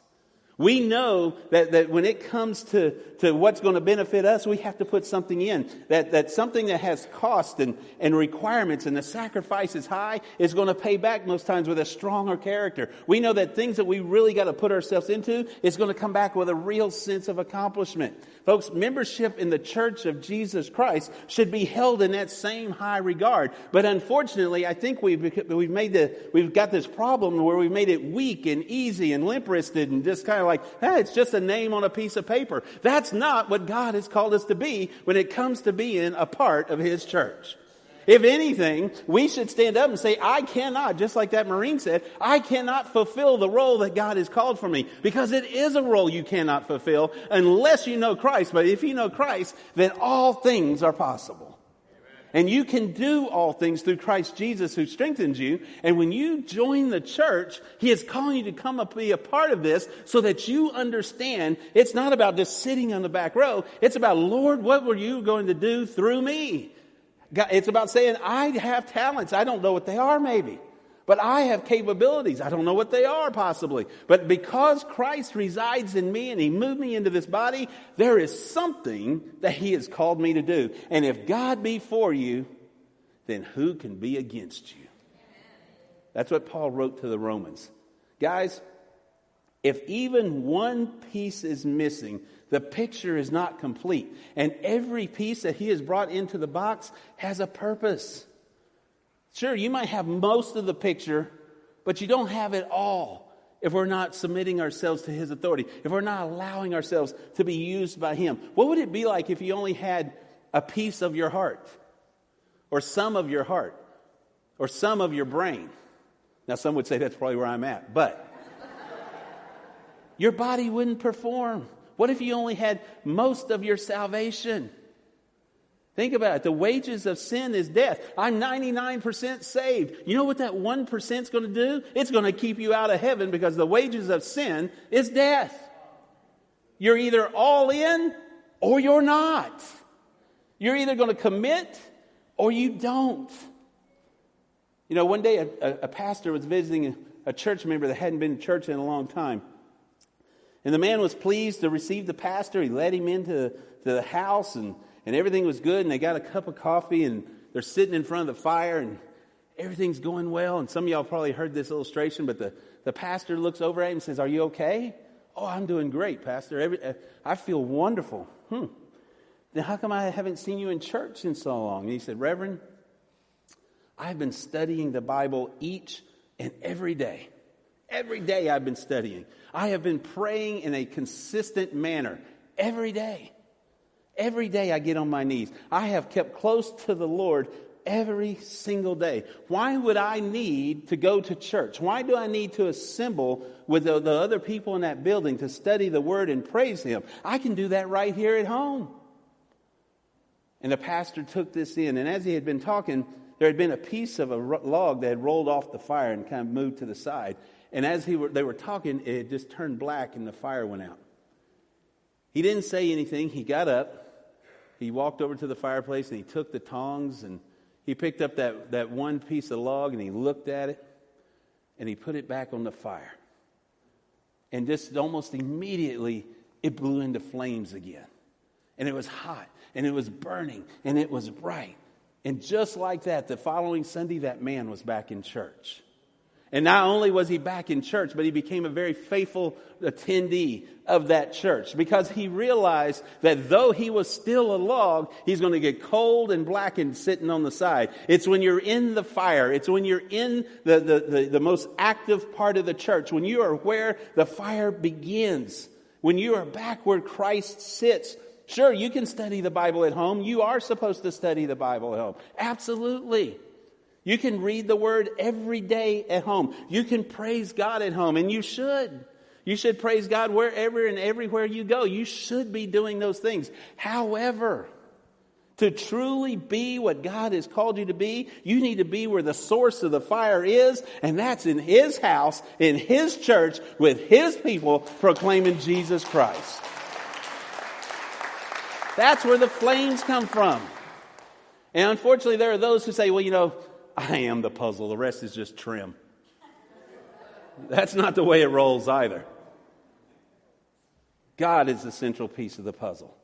We know that, that when it comes to, to what's going to benefit us, we have to put something in. That, that something that has cost and, and requirements and the sacrifice is high is going to pay back most times with a stronger character. We know that things that we really got to put ourselves into is going to come back with a real sense of accomplishment. Folks, membership in the church of Jesus Christ should be held in that same high regard. But unfortunately, I think we've, we've made the, we've got this problem where we've made it weak and easy and limp wristed and just kind of like, hey, it's just a name on a piece of paper. That's not what God has called us to be when it comes to being a part of His church. If anything, we should stand up and say, I cannot, just like that Marine said, I cannot fulfill the role that God has called for me. Because it is a role you cannot fulfill unless you know Christ. But if you know Christ, then all things are possible. And you can do all things through Christ Jesus who strengthens you. And when you join the church, He is calling you to come up be a part of this so that you understand it's not about just sitting on the back row. It's about, Lord, what were you going to do through me? It's about saying, I have talents. I don't know what they are maybe. But I have capabilities. I don't know what they are possibly. But because Christ resides in me and He moved me into this body, there is something that He has called me to do. And if God be for you, then who can be against you? That's what Paul wrote to the Romans. Guys, if even one piece is missing, the picture is not complete. And every piece that he has brought into the box has a purpose. Sure, you might have most of the picture, but you don't have it all if we're not submitting ourselves to His authority, if we're not allowing ourselves to be used by Him. What would it be like if you only had a piece of your heart, or some of your heart, or some of your brain? Now, some would say that's probably where I'm at, but your body wouldn't perform. What if you only had most of your salvation? Think about it. The wages of sin is death. I'm 99% saved. You know what that 1% is going to do? It's going to keep you out of heaven because the wages of sin is death. You're either all in or you're not. You're either going to commit or you don't. You know, one day a, a, pastor was visiting a church member that hadn't been to church in a long time. And the man was pleased to receive the pastor. He led him into to the house and and everything was good, and they got a cup of coffee, and they're sitting in front of the fire, and everything's going well. And some of y'all probably heard this illustration, but the, the pastor looks over at him and says, Are you okay? Oh, I'm doing great, Pastor. Every, I feel wonderful. Hmm. Then how come I haven't seen you in church in so long? And he said, Reverend, I've been studying the Bible each and every day. Every day I've been studying. I have been praying in a consistent manner every day. Every day I get on my knees. I have kept close to the Lord every single day. Why would I need to go to church? Why do I need to assemble with the, the, other people in that building to study the word and praise Him? I can do that right here at home. And the pastor took this in, and as he had been talking, there had been a piece of a log that had rolled off the fire and kind of moved to the side. And as he were, they were talking, it just turned black and the fire went out. He didn't say anything. He got up he walked over to the fireplace and he took the tongs and he picked up that, that one piece of log and he looked at it and he put it back on the fire. And just almost immediately, it blew into flames again. And it was hot and it was burning and it was bright. And just like that, the following Sunday, that man was back in church. And not only was he back in church, but he became a very faithful attendee of that church because he realized that though he was still a log, he's going to get cold and blackened sitting on the side. It's when you're in the fire. It's when you're in the, the, the, the most active part of the church, when you are where the fire begins, when you are back where Christ sits. Sure, you can study the Bible at home. You are supposed to study the Bible at home. Absolutely. You can read the word every day at home. You can praise God at home, and you should. You should praise God wherever and everywhere you go. You should be doing those things. However, to truly be what God has called you to be, you need to be where the source of the fire is, and that's in His house, in His church, with His people proclaiming Jesus Christ. That's where the flames come from. And unfortunately, there are those who say, well, you know, I am the puzzle, the rest is just trim. That's not the way it rolls either. God is the central piece of the puzzle.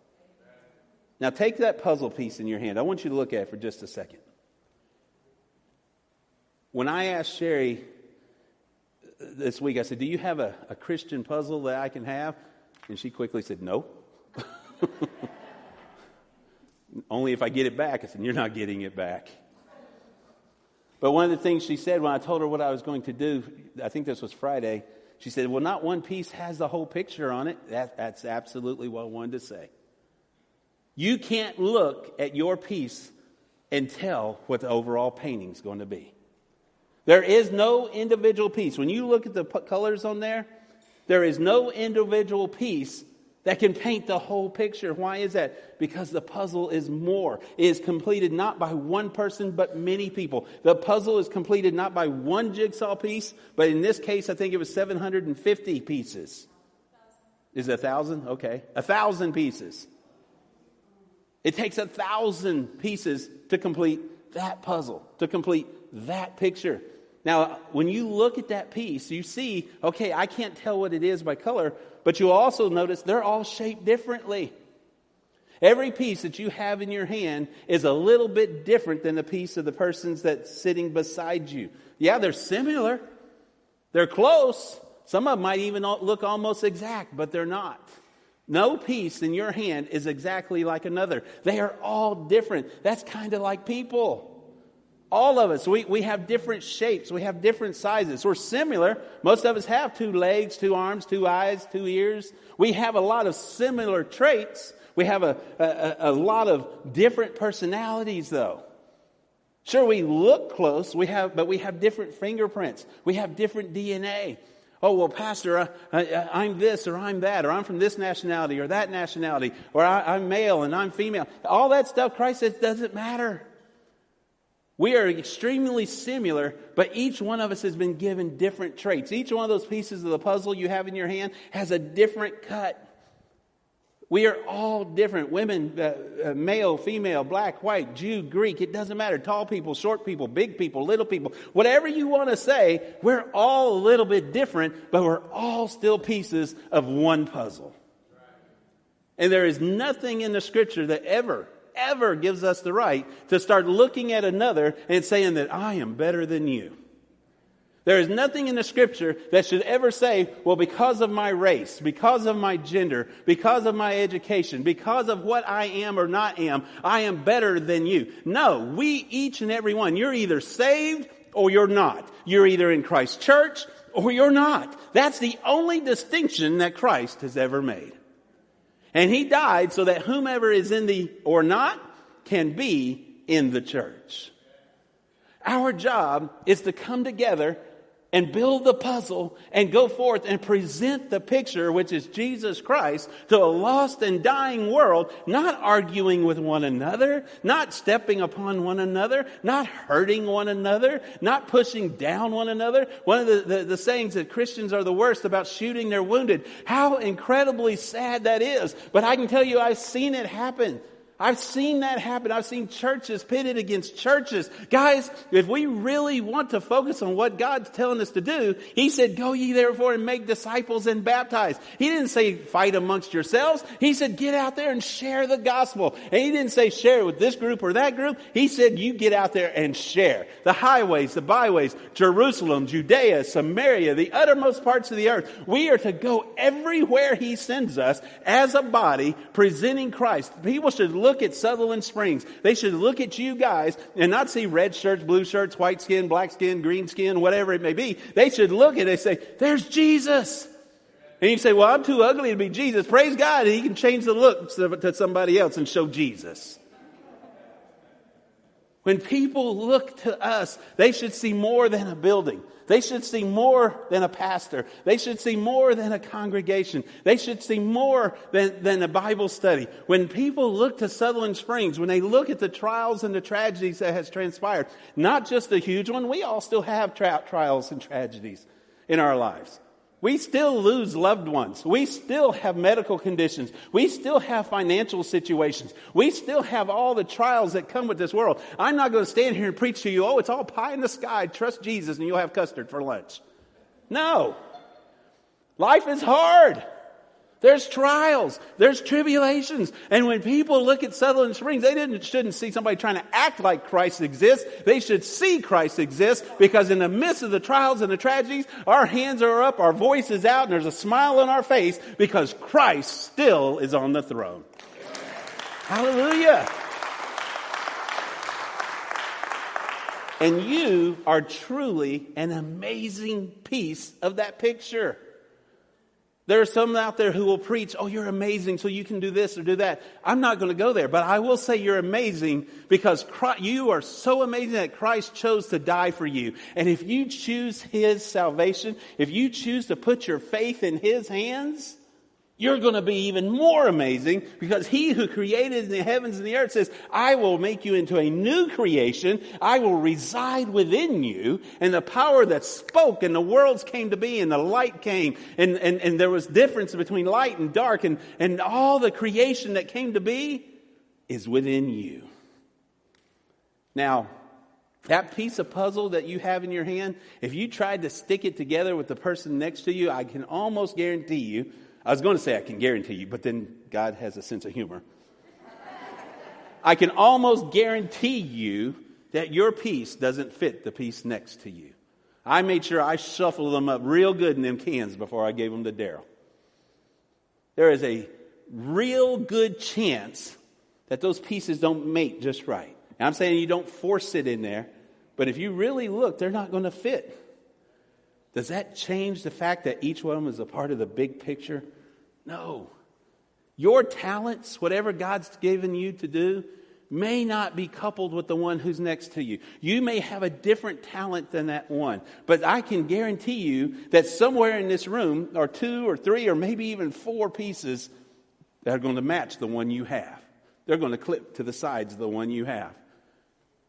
Now, take that puzzle piece in your hand. I want you to look at it for just a second. When I asked Sherry uh, this week, I said, Do you have a, a Christian puzzle that I can have? And she quickly said, No. [LAUGHS] Only if I get it back. I said, You're not getting it back. But one of the things she said when I told her what I was going to do, I think this was Friday, she said, Well, not one piece has the whole picture on it. That, that's absolutely what I wanted to say. You can't look at your piece and tell what the overall painting is going to be. There is no individual piece. When you look at the colors on there, there is no individual piece that can paint the whole picture. Why is that? Because the puzzle is more. It is completed not by one person, but many people. The puzzle is completed not by one jigsaw piece, but in this case, I think it was 750 pieces. Is it a thousand? Okay. A thousand pieces. It takes a thousand pieces to complete that puzzle, to complete that picture. Now, when you look at that piece, you see, okay, I can't tell what it is by color, but you'll also notice they're all shaped differently. Every piece that you have in your hand is a little bit different than the piece of the person's that's sitting beside you. Yeah, they're similar. They're close. Some of them might even look almost exact, but they're not. No piece in your hand is exactly like another. They are all different. That's kind of like people. All of us, we, we have different shapes, we have different sizes. We're similar. Most of us have two legs, two arms, two eyes, two ears. We have a lot of similar traits. We have a, a, a lot of different personalities, though. Sure, we look close, we have, but we have different fingerprints. We have different DNA. Oh, well, Pastor, I, am this or I'm that, or I'm from this nationality or that nationality, or I, I'm male and I'm female. All that stuff, Christ says, doesn't matter. We are extremely similar, but each one of us has been given different traits. Each one of those pieces of the puzzle you have in your hand has a different cut. We are all different women, uh, uh, male, female, black, white, Jew, Greek. It doesn't matter. Tall people, short people, big people, little people. Whatever you want to say, we're all a little bit different, but we're all still pieces of one puzzle. And there is nothing in the scripture that ever ever gives us the right to start looking at another and saying that I am better than you. There is nothing in the scripture that should ever say, well, because of my race, because of my gender, because of my education, because of what I am or not am, I am better than you. No, we, each and every one, you're either saved or you're not. You're either in Christ's church or you're not. That's the only distinction that Christ has ever made. And he died so that whomever is in the or not can be in the church. Our job is to come together and build the puzzle and go forth and present the picture, which is Jesus Christ, to a lost and dying world, not arguing with one another, not stepping upon one another, not hurting one another, not pushing down one another. One of the, the, the sayings that Christians are the worst about shooting their wounded. How incredibly sad that is. But I can tell you, I've seen it happen. I've seen that happen. I've seen churches pitted against churches. Guys, if we really want to focus on what God's telling us to do, He said, go ye therefore and make disciples and baptize. He didn't say fight amongst yourselves. He said, get out there and share the gospel. And He didn't say share it with this group or that group. He said, you get out there and share. The highways, the byways, Jerusalem, Judea, Samaria, the uttermost parts of the earth. We are to go everywhere He sends us as a body presenting Christ. People should look at Sutherland Springs. They should look at you guys and not see red shirts, blue shirts, white skin, black skin, green skin, whatever it may be. They should look and say, there's Jesus. And you say, well, I'm too ugly to be Jesus. Praise God. He can change the look to somebody else and show Jesus. When people look to us, they should see more than a building. They should see more than a pastor. They should see more than a congregation. They should see more than, than a Bible study. When people look to Sutherland Springs, when they look at the trials and the tragedies that has transpired, not just the huge one, we all still have tra- trials and tragedies in our lives. We still lose loved ones. We still have medical conditions. We still have financial situations. We still have all the trials that come with this world. I'm not going to stand here and preach to you, oh, it's all pie in the sky. Trust Jesus and you'll have custard for lunch. No. Life is hard. There's trials. There's tribulations. And when people look at Sutherland Springs, they didn't, shouldn't see somebody trying to act like Christ exists. They should see Christ exists because in the midst of the trials and the tragedies, our hands are up, our voice is out, and there's a smile on our face because Christ still is on the throne. Hallelujah. And you are truly an amazing piece of that picture. There are some out there who will preach, oh, you're amazing, so you can do this or do that. I'm not going to go there, but I will say you're amazing because Christ, you are so amazing that Christ chose to die for you. And if you choose His salvation, if you choose to put your faith in His hands, you're going to be even more amazing because he who created the heavens and the earth says, I will make you into a new creation. I will reside within you. And the power that spoke and the worlds came to be and the light came and, and, and there was difference between light and dark and, and all the creation that came to be is within you. Now, that piece of puzzle that you have in your hand, if you tried to stick it together with the person next to you, I can almost guarantee you I was going to say I can guarantee you, but then God has a sense of humor. I can almost guarantee you that your piece doesn't fit the piece next to you. I made sure I shuffled them up real good in them cans before I gave them to Daryl. There is a real good chance that those pieces don't mate just right. And I'm saying you don't force it in there, but if you really look, they're not going to fit. Does that change the fact that each one is a part of the big picture? No. Your talents, whatever God's given you to do, may not be coupled with the one who's next to you. You may have a different talent than that one. But I can guarantee you that somewhere in this room are two or three or maybe even four pieces that are going to match the one you have. They're going to clip to the sides of the one you have.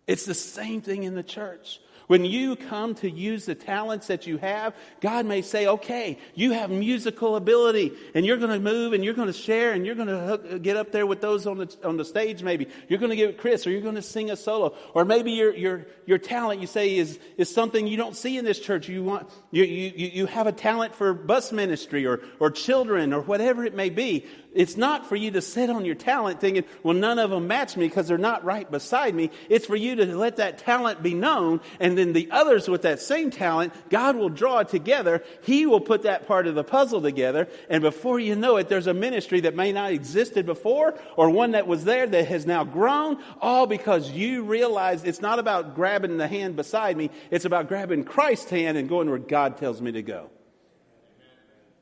It's the same thing in the church. When you come to use the talents that you have, God may say, okay, you have musical ability and you're going to move and you're going to share and you're going to get up there with those on the, on the stage maybe. You're going to give it Chris or you're going to sing a solo. Or maybe your, your, your talent you say is, is something you don't see in this church. You want, you, you, you have a talent for bus ministry or, or children or whatever it may be. It's not for you to sit on your talent thinking, well, none of them match me because they're not right beside me. It's for you to let that talent be known and then the others with that same talent, God will draw together. He will put that part of the puzzle together. And before you know it, there's a ministry that may not existed before or one that was there that has now grown all because you realize it's not about grabbing the hand beside me. It's about grabbing Christ's hand and going where God tells me to go.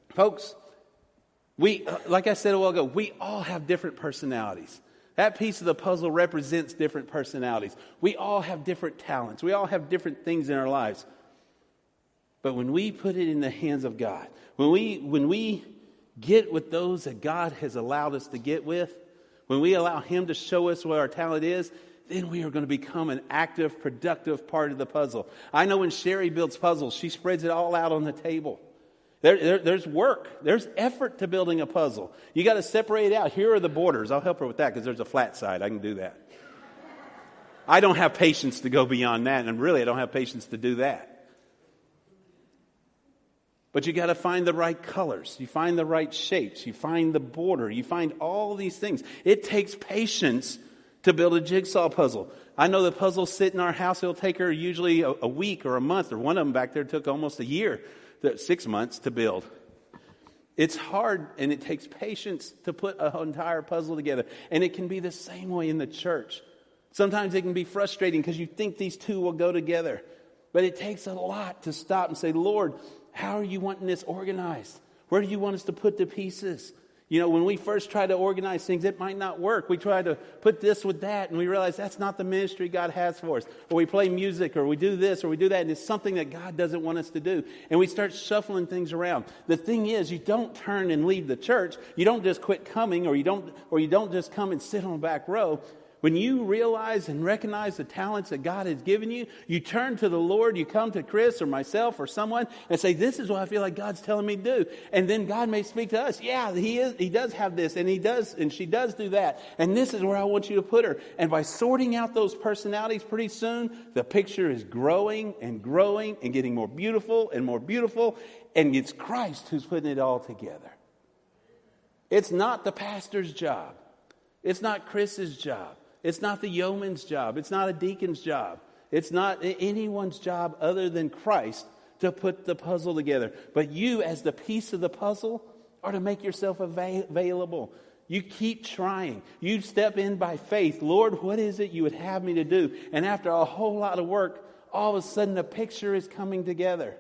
Folks, we, like I said a while ago, we all have different personalities. That piece of the puzzle represents different personalities. We all have different talents. We all have different things in our lives. But when we put it in the hands of God, when we, when we get with those that God has allowed us to get with, when we allow Him to show us what our talent is, then we are going to become an active, productive part of the puzzle. I know when Sherry builds puzzles, she spreads it all out on the table. There, there, there's work. There's effort to building a puzzle. You got to separate out. Here are the borders. I'll help her with that because there's a flat side. I can do that. I don't have patience to go beyond that, and really, I don't have patience to do that. But you got to find the right colors. You find the right shapes. You find the border. You find all these things. It takes patience to build a jigsaw puzzle. I know the puzzles sit in our house. It'll take her usually a, a week or a month, or one of them back there took almost a year, six months to build. It's hard and it takes patience to put an entire puzzle together. And it can be the same way in the church. Sometimes it can be frustrating because you think these two will go together. But it takes a lot to stop and say, Lord, how are you wanting this organized? Where do you want us to put the pieces? You know, when we first try to organize things, it might not work. We try to put this with that, and we realize that's not the ministry God has for us. Or we play music, or we do this, or we do that, and it's something that God doesn't want us to do. And we start shuffling things around. The thing is, you don't turn and leave the church. You don't just quit coming, or you don't, or you don't just come and sit on the back row. When you realize and recognize the talents that God has given you, you turn to the Lord, you come to Chris or myself or someone and say, This is what I feel like God's telling me to do. And then God may speak to us. Yeah, he is he does have this, and he does, and she does do that. And this is where I want you to put her. And by sorting out those personalities pretty soon, the picture is growing and growing and getting more beautiful and more beautiful. And it's Christ who's putting it all together. It's not the pastor's job. It's not Chris's job. It's not the yeoman's job. It's not a deacon's job. It's not anyone's job other than Christ to put the puzzle together. But you, as the piece of the puzzle, are to make yourself available. You keep trying. You step in by faith. Lord, what is it you would have me to do? And after a whole lot of work, all of a sudden the picture is coming together.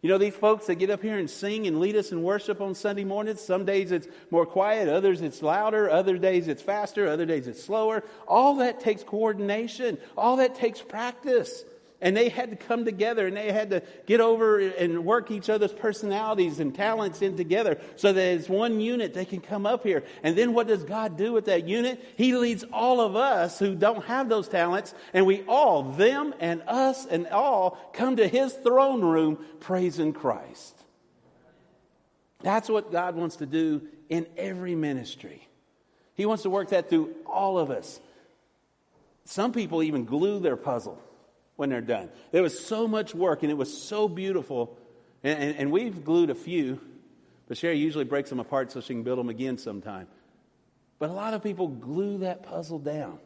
You know, these folks that get up here and sing and lead us in worship on Sunday mornings, some days it's more quiet, others it's louder, other days it's faster, other days it's slower. All that takes coordination, all that takes practice. And they had to come together and they had to get over and work each other's personalities and talents in together so that as one unit they can come up here. And then what does God do with that unit? He leads all of us who don't have those talents and we all, them and us and all, come to His throne room praising Christ. That's what God wants to do in every ministry. He wants to work that through all of us. Some people even glue their puzzle when they're done. There was so much work and it was so beautiful. And, and, and, we've glued a few, but Sherry usually breaks them apart so she can build them again sometime. But a lot of people glue that puzzle down.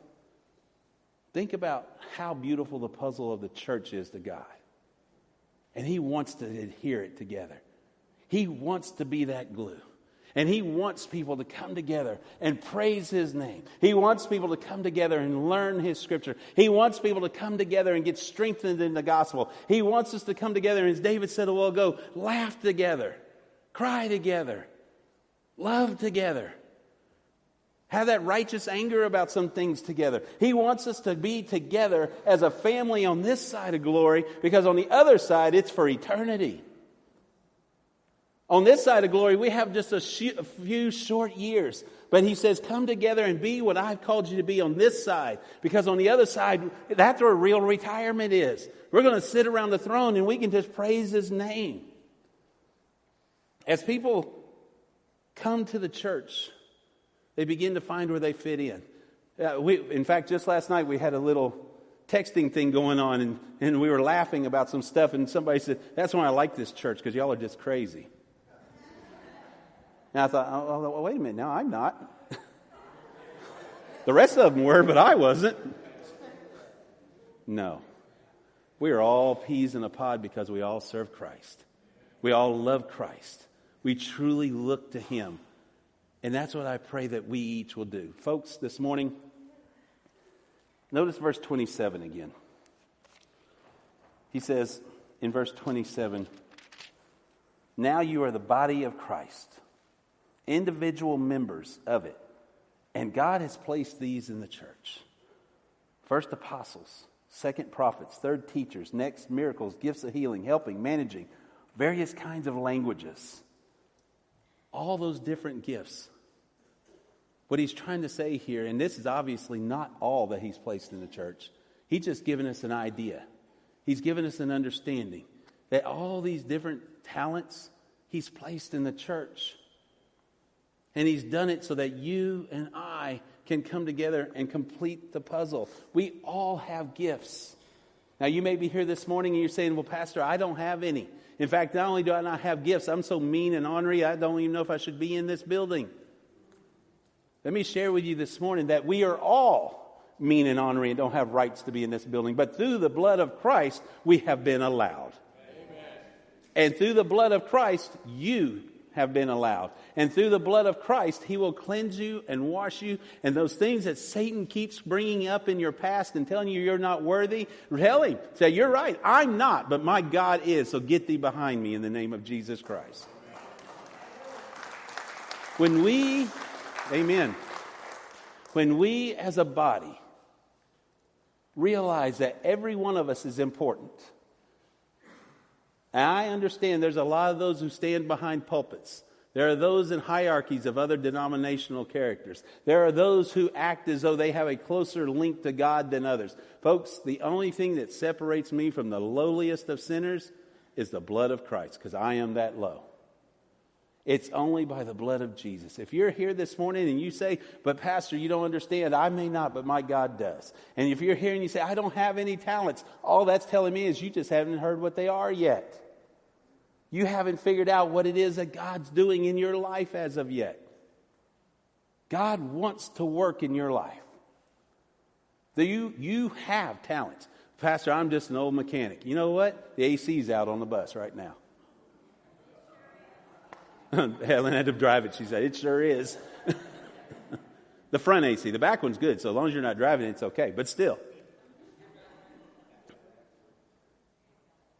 Think about how beautiful the puzzle of the church is to God. And He wants to adhere it together. He wants to be that glue. And he wants people to come together and praise his name. He wants people to come together and learn his scripture. He wants people to come together and get strengthened in the gospel. He wants us to come together, and as David said a while ago, laugh together, cry together, love together. Have that righteous anger about some things together. He wants us to be together as a family on this side of glory because on the other side, it's for eternity. On this side of glory, we have just a, few short years. But he says, Come together and be what I've called you to be on this side. Because on the other side, that's where real retirement is. We're going to sit around the throne and we can just praise his name. As people come to the church, they begin to find where they fit in. Uh, we, in fact, just last night we had a little texting thing going on and, and we were laughing about some stuff and somebody said, That's why I like this church because y'all are just crazy. And I thought, oh, oh wait a minute, now I'm not. the rest of them were, but I wasn't. No. We are all peas in a pod because we all serve Christ. We all love Christ. We truly look to Him. And that's what I pray that we each will do. Folks, this morning, notice verse 27 again. He says in verse 27 Now you are the body of Christ individual members of it. And God has placed these in the church. First, apostles. Second, prophets. Third, teachers. Next, miracles, gifts of healing, helping, managing, various kinds of languages. All those different gifts. What he's trying to say here, and this is obviously not all that he's placed in the church, he's just given us an idea. He's given us an understanding that all these different talents He's placed in the church. And He's done it so that you and I can come together and complete the puzzle. We all have gifts. Now, you may be here this morning and you're saying, Well, Pastor, I don't have any. In fact, not only do I not have gifts, I'm so mean and ornery, I don't even know if I should be in this building. Let me share with you this morning that we are all mean and ornery and don't have rights to be in this building. But through the blood of Christ, we have been allowed. Amen. And through the blood of Christ, you have been allowed. And through the blood of Christ, He will cleanse you and wash you. And those things that Satan keeps bringing up in your past and telling you you're not worthy, tell Him, say, You're right, I'm not, but my God is. So get thee behind me in the name of Jesus Christ. When we, amen, when we as a body realize that every one of us is important, and I understand there's a lot of those who stand behind pulpits. There are those in hierarchies of other denominational characters. There are those who act as though they have a closer link to God than others. Folks, the only thing that separates me from the lowliest of sinners is the blood of Christ, because I am that low. It's only by the blood of Jesus. If you're here this morning and you say, but Pastor, you don't understand, I may not, but my God does. And if you're here and you say, I don't have any talents, all that's telling me is you just haven't heard what they are yet. You haven't figured out what it is that God's doing in your life as of yet. God wants to work in your life. You, you have talents. Pastor, I'm just an old mechanic. You know what? The AC's out on the bus right now. [LAUGHS] Helen had to drive it. She said, It sure is. [LAUGHS] the front AC. The back one's good. So as long as you're not driving, it's okay. But still.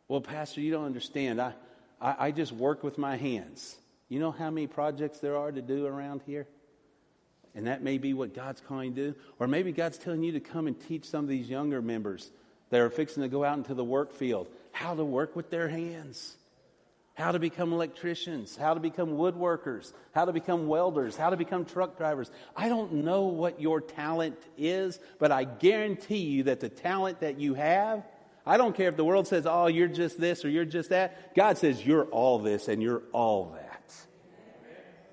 Well, Pastor, you don't understand. I, I, I just work with my hands. You know how many projects there are to do around here? And that may be what God's calling you to do. Or maybe God's telling you to come and teach some of these younger members that are fixing to go out into the work field how to work with their hands, how to become electricians, how to become woodworkers, how to become welders, how to become truck drivers. I don't know what your talent is, but I guarantee you that the talent that you have I don't care if the world says, oh, you're just this or you're just that. God says, you're all this and you're all that.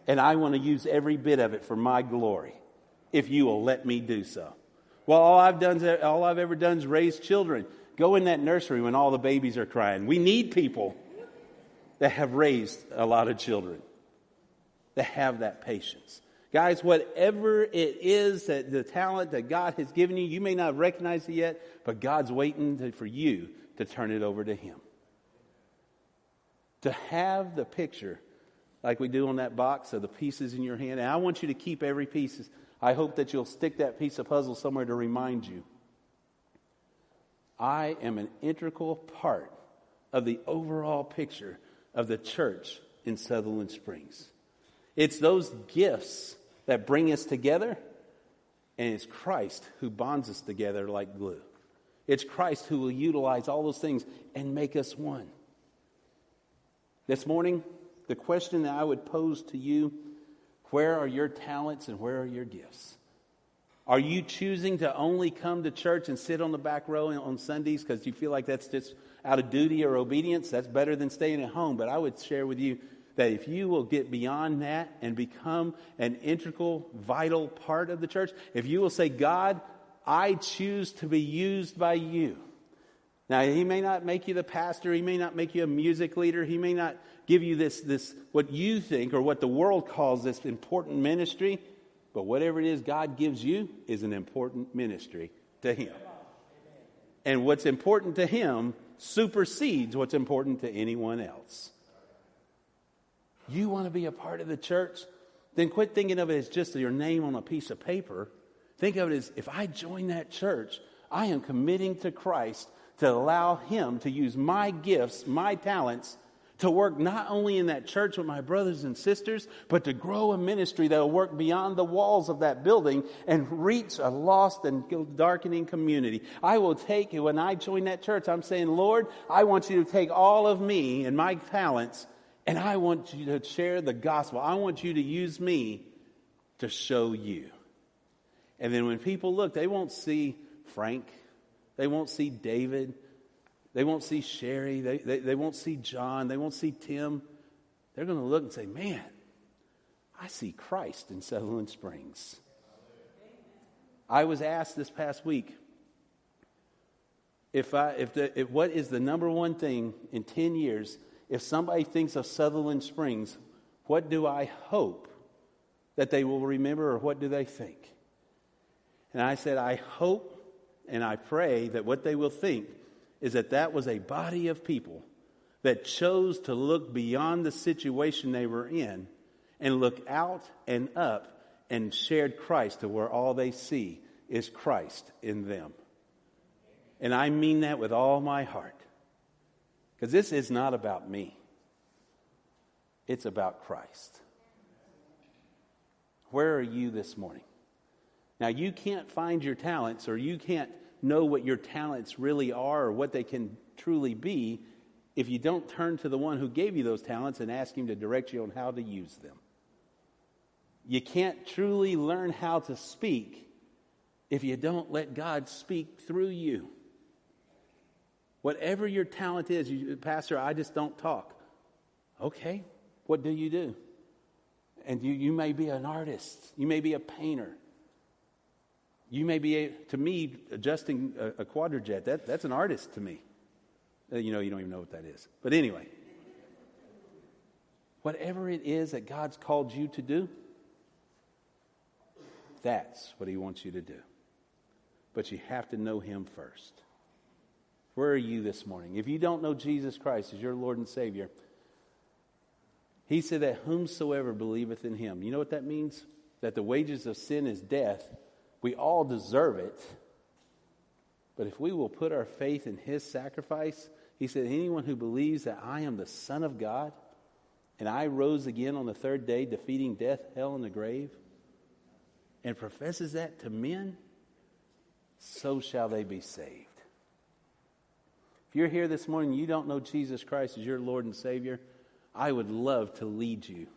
And I want to use every bit of it for my glory if you will let me do so. Well, all I've done, all I've ever done is raise children. Go in that nursery when all the babies are crying. We need people that have raised a lot of children, that have that patience. Guys, whatever it is that the talent that God has given you, you may not recognize it yet, but God's waiting to, for you to turn it over to Him. To have the picture, like we do on that box of the pieces in your hand, and I want you to keep every piece. I hope that you'll stick that piece of puzzle somewhere to remind you. I am an integral part of the overall picture of the church in Sutherland Springs. It's those gifts that bring us together, and it's Christ who bonds us together like glue. It's Christ who will utilize all those things and make us one. This morning, the question that I would pose to you where are your talents and where are your gifts? Are you choosing to only come to church and sit on the back row on Sundays because you feel like that's just out of duty or obedience? That's better than staying at home. But I would share with you that if you will get beyond that and become an integral, vital part of the church, if you will say, God, I choose to be used by you. Now, he may not make you the pastor, he may not make you a music leader, he may not give you this, this what you think or what the world calls this important ministry, but whatever it is God gives you is an important ministry to him. And what's important to him supersedes what's important to anyone else you want to be a part of the church, then quit thinking of it as just your name on a piece of paper. Think of it as if I join that church, I am committing to Christ to allow Him to use my gifts, my talents, to work not only in that church with my brothers and sisters, but to grow a ministry that will work beyond the walls of that building and reach a lost and darkening community. I will take, when I join that church, I'm saying, Lord, I want you to take all of me and my talents and I want you to share the gospel. I want you to use me to show you. And then when people look, they won't see Frank. They won't see David. They won't see Sherry. They, they, they won't see John. They won't see Tim. they're going to look and say, man, I see Christ in Sutherland Springs. I was asked this past week if I, if the, if what is the number one thing in 10 years, if somebody thinks of Sutherland Springs, what do I hope that they will remember or what do they think? And I said, I hope and I pray that what they will think is that that was a body of people that chose to look beyond the situation they were in and look out and up and shared Christ to where all they see is Christ in them. And I mean that with all my heart. Because this is not about me, it's about Christ. Where are you this morning? Now, you can't find your talents or you can't know what your talents really are or what they can truly be if you don't turn to the one who gave you those talents and ask him to direct you on how to use them. You can't truly learn how to speak if you don't let God speak through you. Whatever your talent is, you, Pastor, I just don't talk. Okay, what do you do? And you, you may be an artist, you may be a painter. You may be, to me, adjusting a, a quadrajet. That, that's an artist to me. Uh, you know, you don't even know what that is. But anyway, whatever it is that God's called you to do, that's what He wants you to do. But you have to know Him first. Where are you this morning? If you don't know Jesus Christ as your Lord and Savior, He said that whomsoever believeth in Him. You know what that means? That the wages of sin is death. We all deserve it. But if we will put our faith in His sacrifice, He said, anyone who believes that I am the Son of God and I rose again on the third day, defeating death, hell, and the grave, and professes that to men, so shall they be saved. If you're here this morning you don't know Jesus Christ as your Lord and Savior, I would love to lead you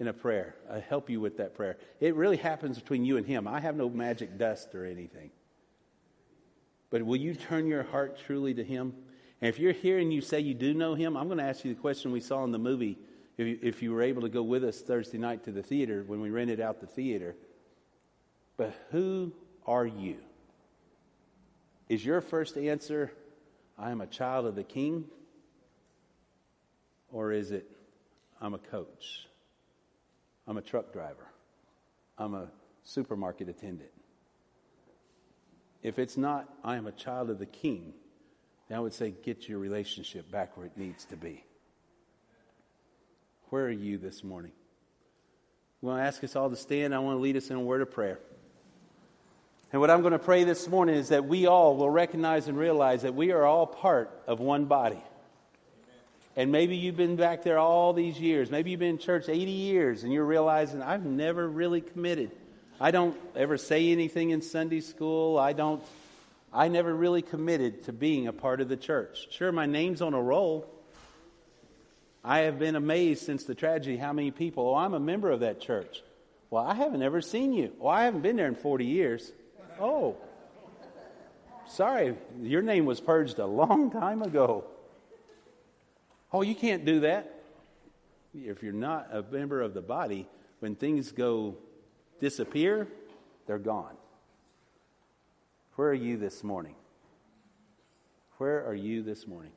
in a prayer. I help you with that prayer. It really happens between you and Him. I have no magic dust or anything. But will you turn your heart truly to Him? And if you're here and you say you do know Him, I'm going to ask you the question we saw in the movie. If you, if you were able to go with us Thursday night to the theater when we rented out the theater. But who are you? Is your first answer, I am a child of the king? Or is it, I'm a coach? I'm a truck driver? I'm a supermarket attendant? If it's not, I am a child of the king, then I would say, get your relationship back where it needs to be. Where are you this morning? I want to ask us all to stand. I want to lead us in a word of prayer. And what I'm going to pray this morning is that we all will recognize and realize that we are all part of one body. And maybe you've been back there all these years. Maybe you've been in church 80 years and you're realizing, I've never really committed. I don't ever say anything in Sunday school. I don't, I never really committed to being a part of the church. Sure, my name's on a roll. I have been amazed since the tragedy how many people, oh, I'm a member of that church. Well, I haven't ever seen you. Well, I haven't been there in 40 years. Oh, sorry, your name was purged a long time ago. Oh, you can't do that. If you're not a member of the body, when things go disappear, they're gone. Where are you this morning? Where are you this morning?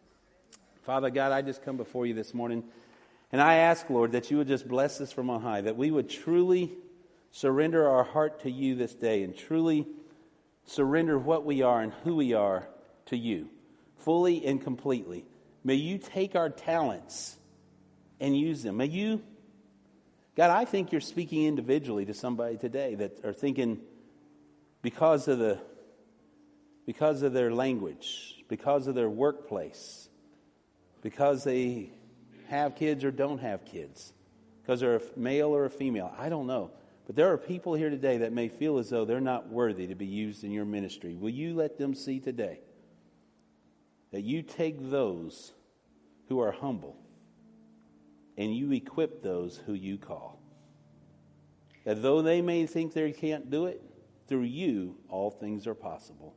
Father God, I just come before you this morning and I ask, Lord, that you would just bless us from on high, that we would truly surrender our heart to you this day and truly surrender what we are and who we are to you, fully and completely. May you take our talents and use them. May you, God, I think you're speaking individually to somebody today that are thinking because of the because of their language, because of their workplace, because they have kids or don't have kids, because they're a male or a female. I don't know. But there are people here today that may feel as though they're not worthy to be used in your ministry. Will you let them see today that you take those who are humble and you equip those who you call? That though they may think they can't do it, through you, all things are possible.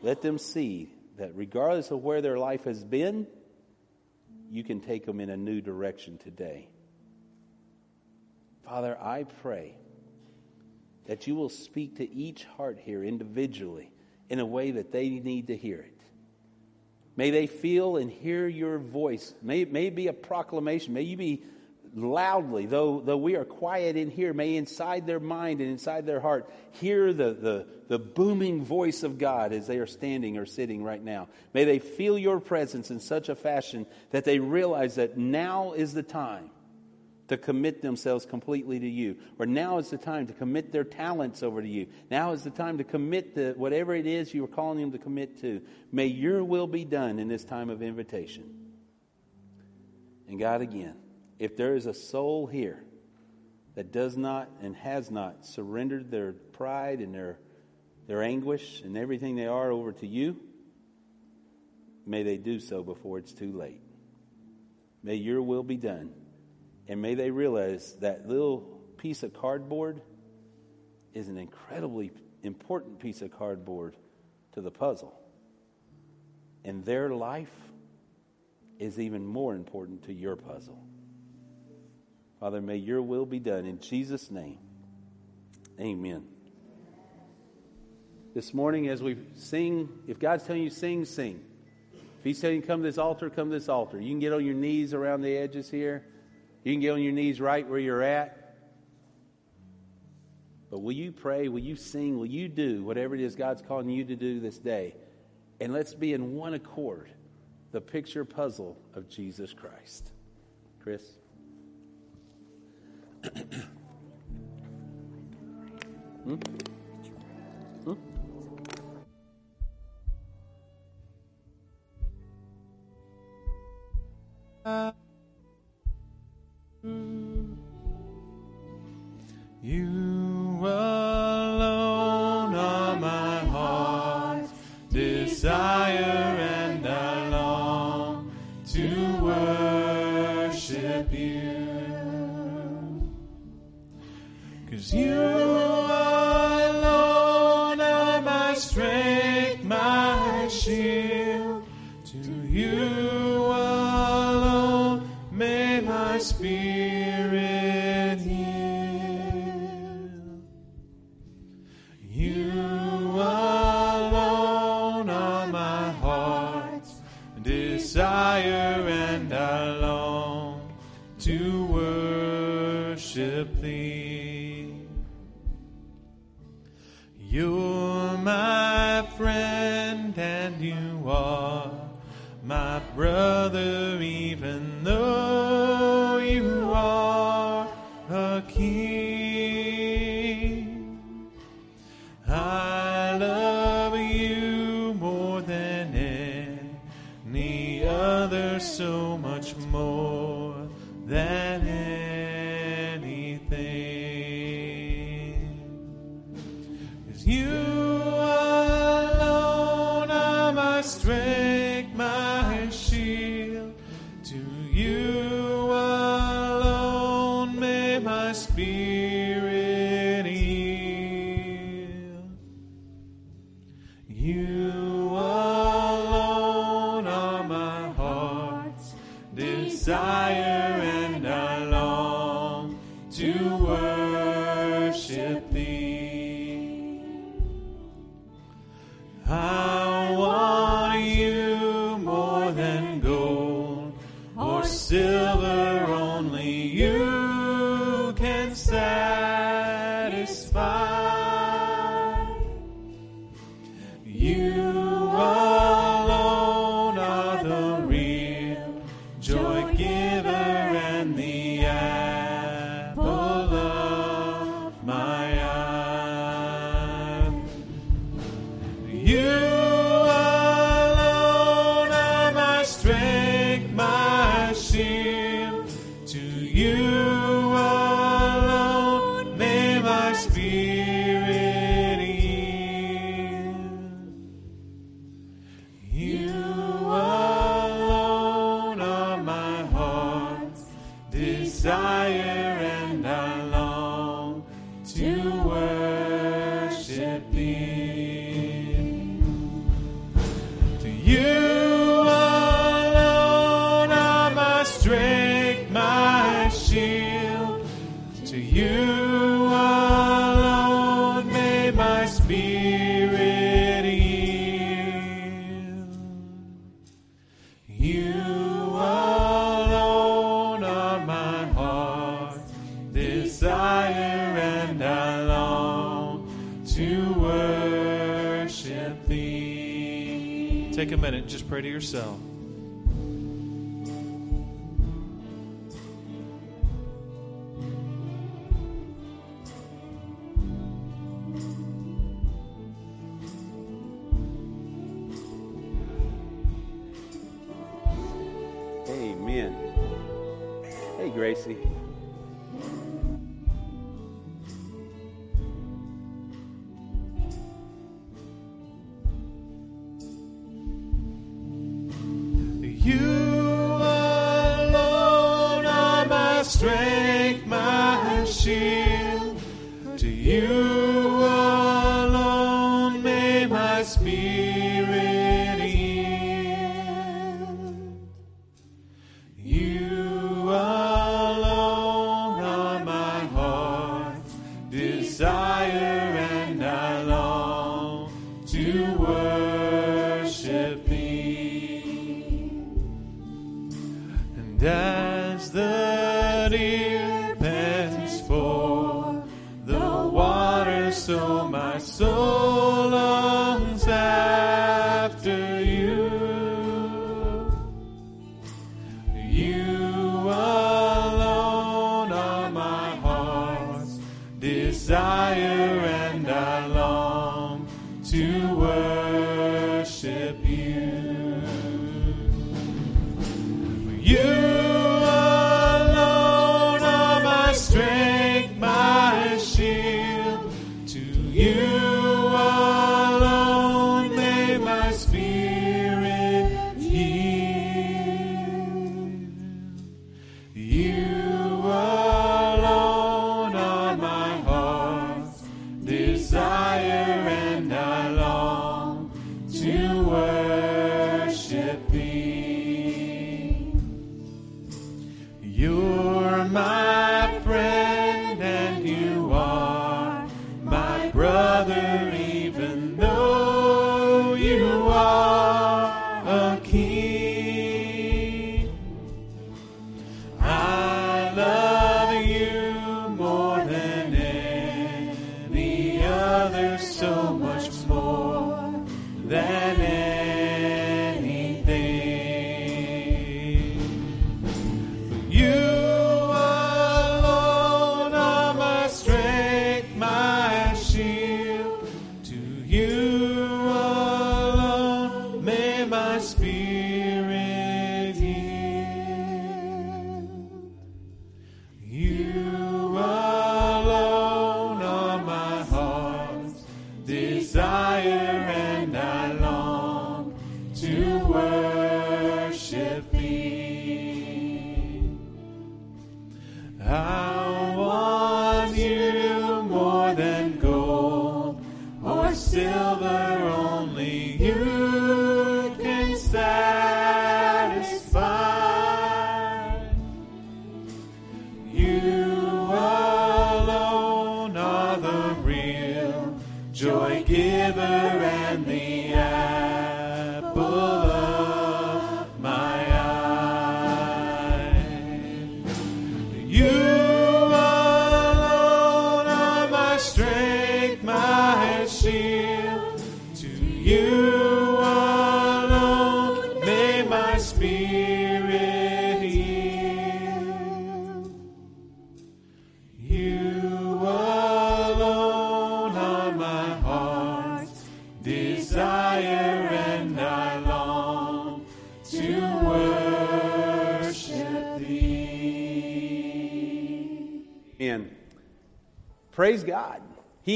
Let them see that regardless of where their life has been, you can take them in a new direction today. Father, I pray that you will speak to each heart here individually in a way that they need to hear it. May they feel and hear your voice. May, may it be a proclamation. May you be loudly, though, though we are quiet in here, may inside their mind and inside their heart hear the, the, the booming voice of God as they are standing or sitting right now. May they feel your presence in such a fashion that they realize that now is the time to commit themselves completely to you. Or now is the time to commit their talents over to you. Now is the time to commit to whatever it is you are calling them to commit to. May your will be done in this time of invitation. And God, again, if there is a soul here that does not and has not surrendered their pride and their, their anguish and everything they are over to you, may they do so before it's too late. May your will be done. And may they realize that little piece of cardboard is an incredibly important piece of cardboard to the puzzle. And their life is even more important to your puzzle. Father, may your will be done in Jesus' name. Amen. This morning, as we sing, if God's telling you sing, sing. If He's telling you come to this altar, come to this altar. You can get on your knees around the edges here. You can get on your knees right where you're at. But will you pray? Will you sing? Will you do whatever it is God's calling you to do this day? And let's be in one accord the picture puzzle of Jesus Christ. Chris? [CLEARS THROAT] hmm? Hmm? Uh. You alone satisfy. minute, just pray to yourself.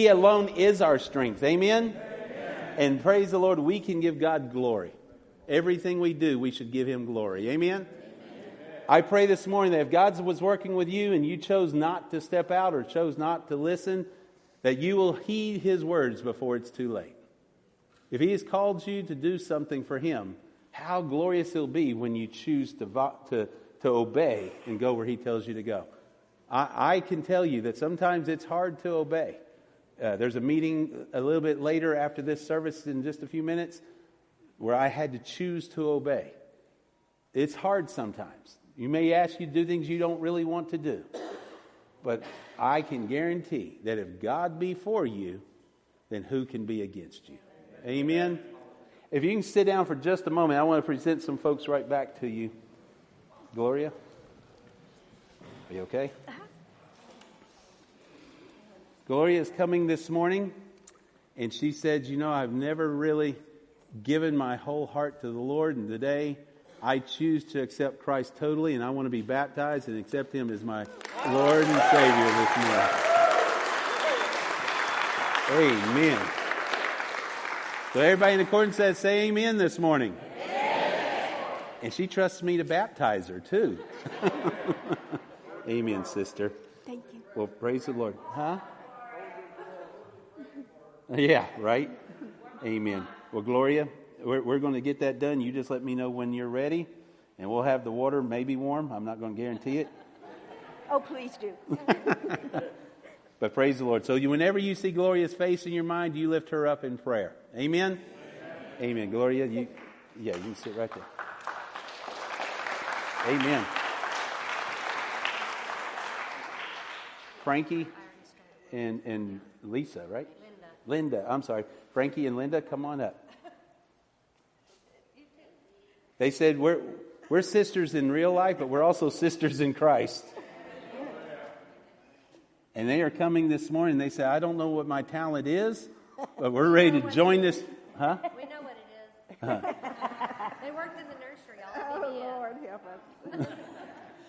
Alone is our strength. Amen? Amen? And praise the Lord, we can give God glory. Everything we do, we should give Him glory. Amen? Amen? I pray this morning that if God was working with you and you chose not to step out or chose not to listen, that you will heed His words before it's too late. If He has called you to do something for Him, how glorious He'll be when you choose to, to, to obey and go where He tells you to go. I can tell you that sometimes it's hard to obey. Uh, there's a meeting a little bit later after this service in just a few minutes where I had to choose to obey. It's hard sometimes. You may ask you to do things you don't really want to do. But I can guarantee that if God be for you, then who can be against you? Amen. If you can sit down for just a moment, I want to present some folks right back to you. Gloria, are you okay? Gloria is coming this morning, and she said, You know, I've never really given my whole heart to the Lord, and today I choose to accept Christ totally, and I want to be baptized and accept Him as my Lord and Savior this morning. Amen. So everybody in accordance says, say amen this morning. Amen. And she trusts me to baptize her too. [LAUGHS] amen, sister. Thank you. Well, praise the Lord. Huh? Yeah, right? Amen. Well, Gloria, we're, we're going to get that done. You just let me know when you're ready, and we'll have the water maybe warm. I'm not going to guarantee it. [LAUGHS] Oh, please do. [LAUGHS] but praise the Lord. So, you, whenever you see Gloria's face in your mind, you lift her up in prayer. Amen? Amen. Amen. Gloria, you, yeah, you can sit right there. Amen. Frankie and, and Lisa, right? Linda. Linda, I'm sorry. Frankie and Linda, come on up. They said, we're, we're sisters in real life, but we're also sisters in Christ. And they are coming this morning. They say, I don't know what my talent is, but we're ready to join this. Huh? We know what it is. [LAUGHS] Uh-huh. they worked in the nursery all Oh, Lord, help us.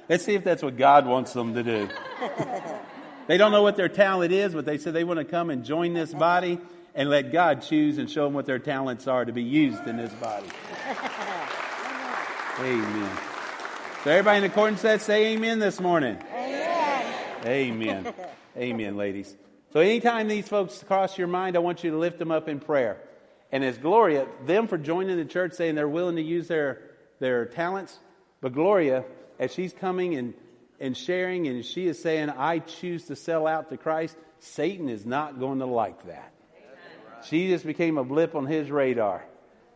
Let's see if that's what God wants them to do. [LAUGHS] they don't know what their talent is, but they said they want to come and join this body and let God choose and show them what their talents are to be used in this body. [LAUGHS] Amen. So everybody in the accordance said, say amen this morning. Amen. Amen. amen, ladies. So anytime these folks cross your mind, I want you to lift them up in prayer. And as Gloria, them for joining the church saying they're willing to use their, their talents, but Gloria, as she's coming and, and sharing and she is saying, I choose to sell out to Christ, Satan is not going to like that. She just became a blip on his radar.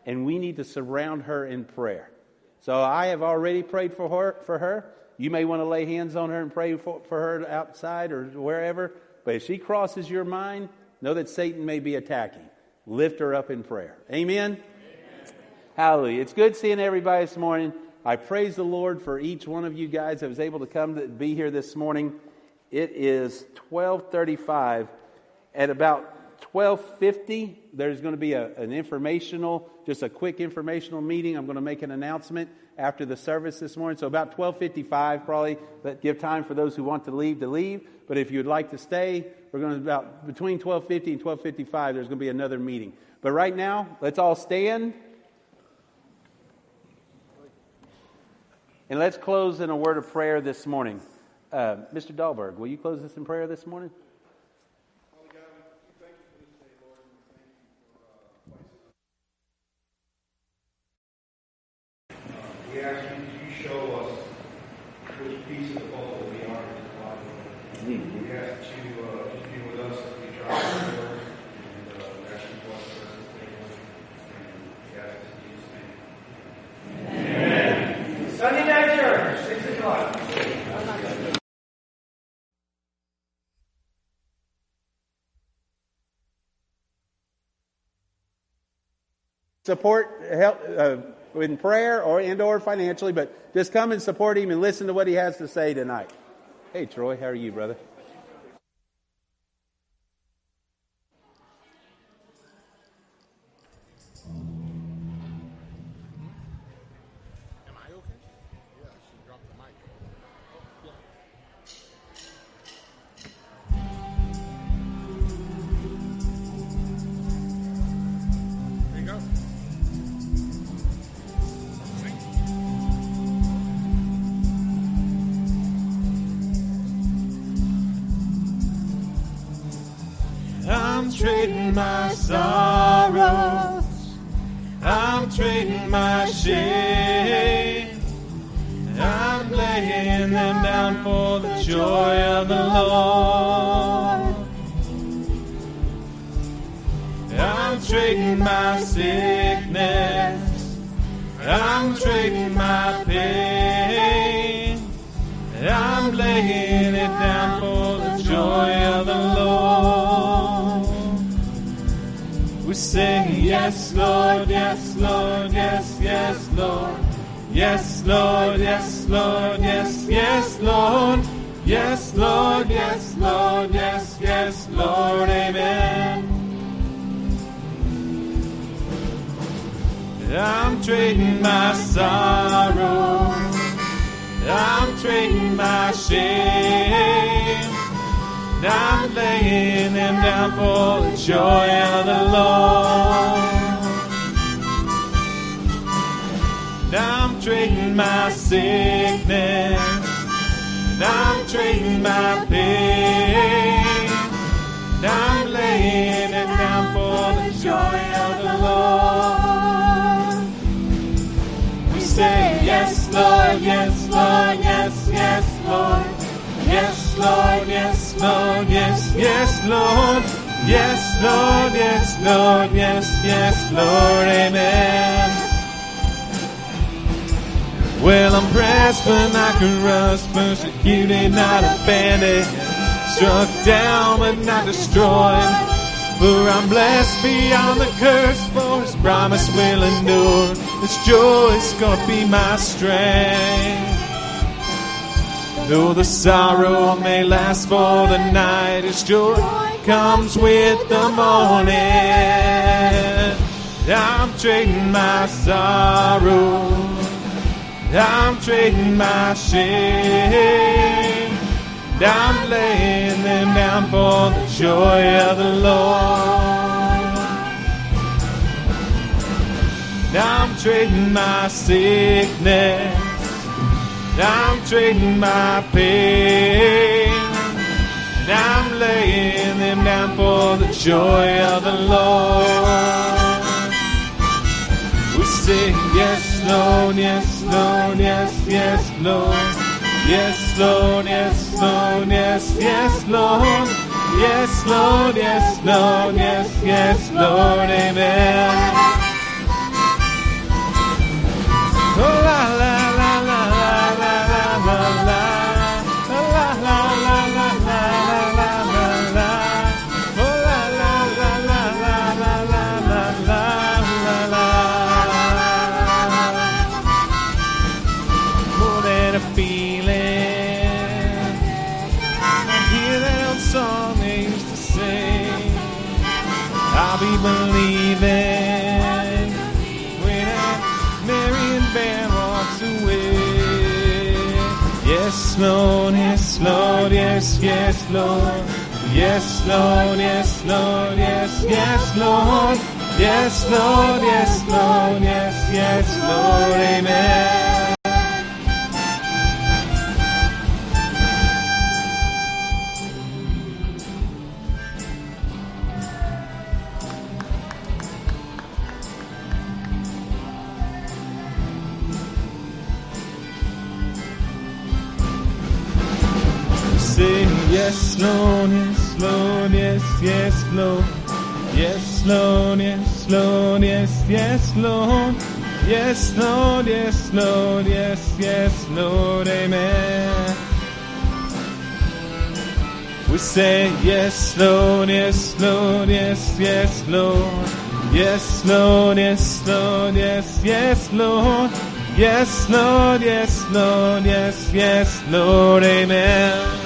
And we need to surround her in prayer. So I have already prayed for her. For her. You may want to lay hands on her and pray for, for her outside or wherever. But if she crosses your mind, know that Satan may be attacking. Lift her up in prayer. Amen? Amen. Hallelujah. It's good seeing everybody this morning. I praise the Lord for each one of you guys that was able to come to be here this morning. It is 1235. At about 1250, there's going to be a, an informational, just a quick informational meeting. I'm going to make an announcement after the service this morning. So about 1255, probably, but give time for those who want to leave to leave. But if you'd like to stay, we're going to about between 1250 and 1255, there's going to be another meeting. But right now, let's all stand. And let's close in a word of prayer this morning. Uh, Mr. Dahlberg, will you close us in prayer this morning? Support help uh, in prayer or and or financially, but just come and support him and listen to what he has to say tonight. Hey Troy, how are you, brother? Crushed, persecuted, not abandoned, struck down but not destroyed. For I'm blessed beyond the curse, for His promise will endure. This joy is gonna be my strength. Though the sorrow may last for the night, His joy comes with the morning. I'm trading my sorrow. I'm trading my shame. I'm laying them down for the joy of the Lord. I'm trading my sickness. I'm trading my pain. I'm laying them down for the joy of the Lord. We sing, yes, Lord, yes, Lord, yes, yes, Lord. Yes, Lord, yes, Lord, yes, yes, Lord. Yes, Lord, yes, Lord, yes, yes, Lord, amen. Oh, la, la, Lord, yes, Lord, yes, yes, Lord. Yes, Lord, yes, Lord, yes, yes, Lord. Yes, Lord, yes, Lord, yes, yes, Lord, amen. Lord, yes, Lord, yes, yes, Lord. Yes, Lord, yes, Lord, yes, yes, Lord. Yes, Lord, yes, Lord, yes, yes, Lord, amen. We say yes, Lord, yes, Lord, yes, yes, Lord. Yes, Lord, yes, Lord, yes, yes, Lord. Yes, Lord, yes, Lord, yes, yes, Lord, amen.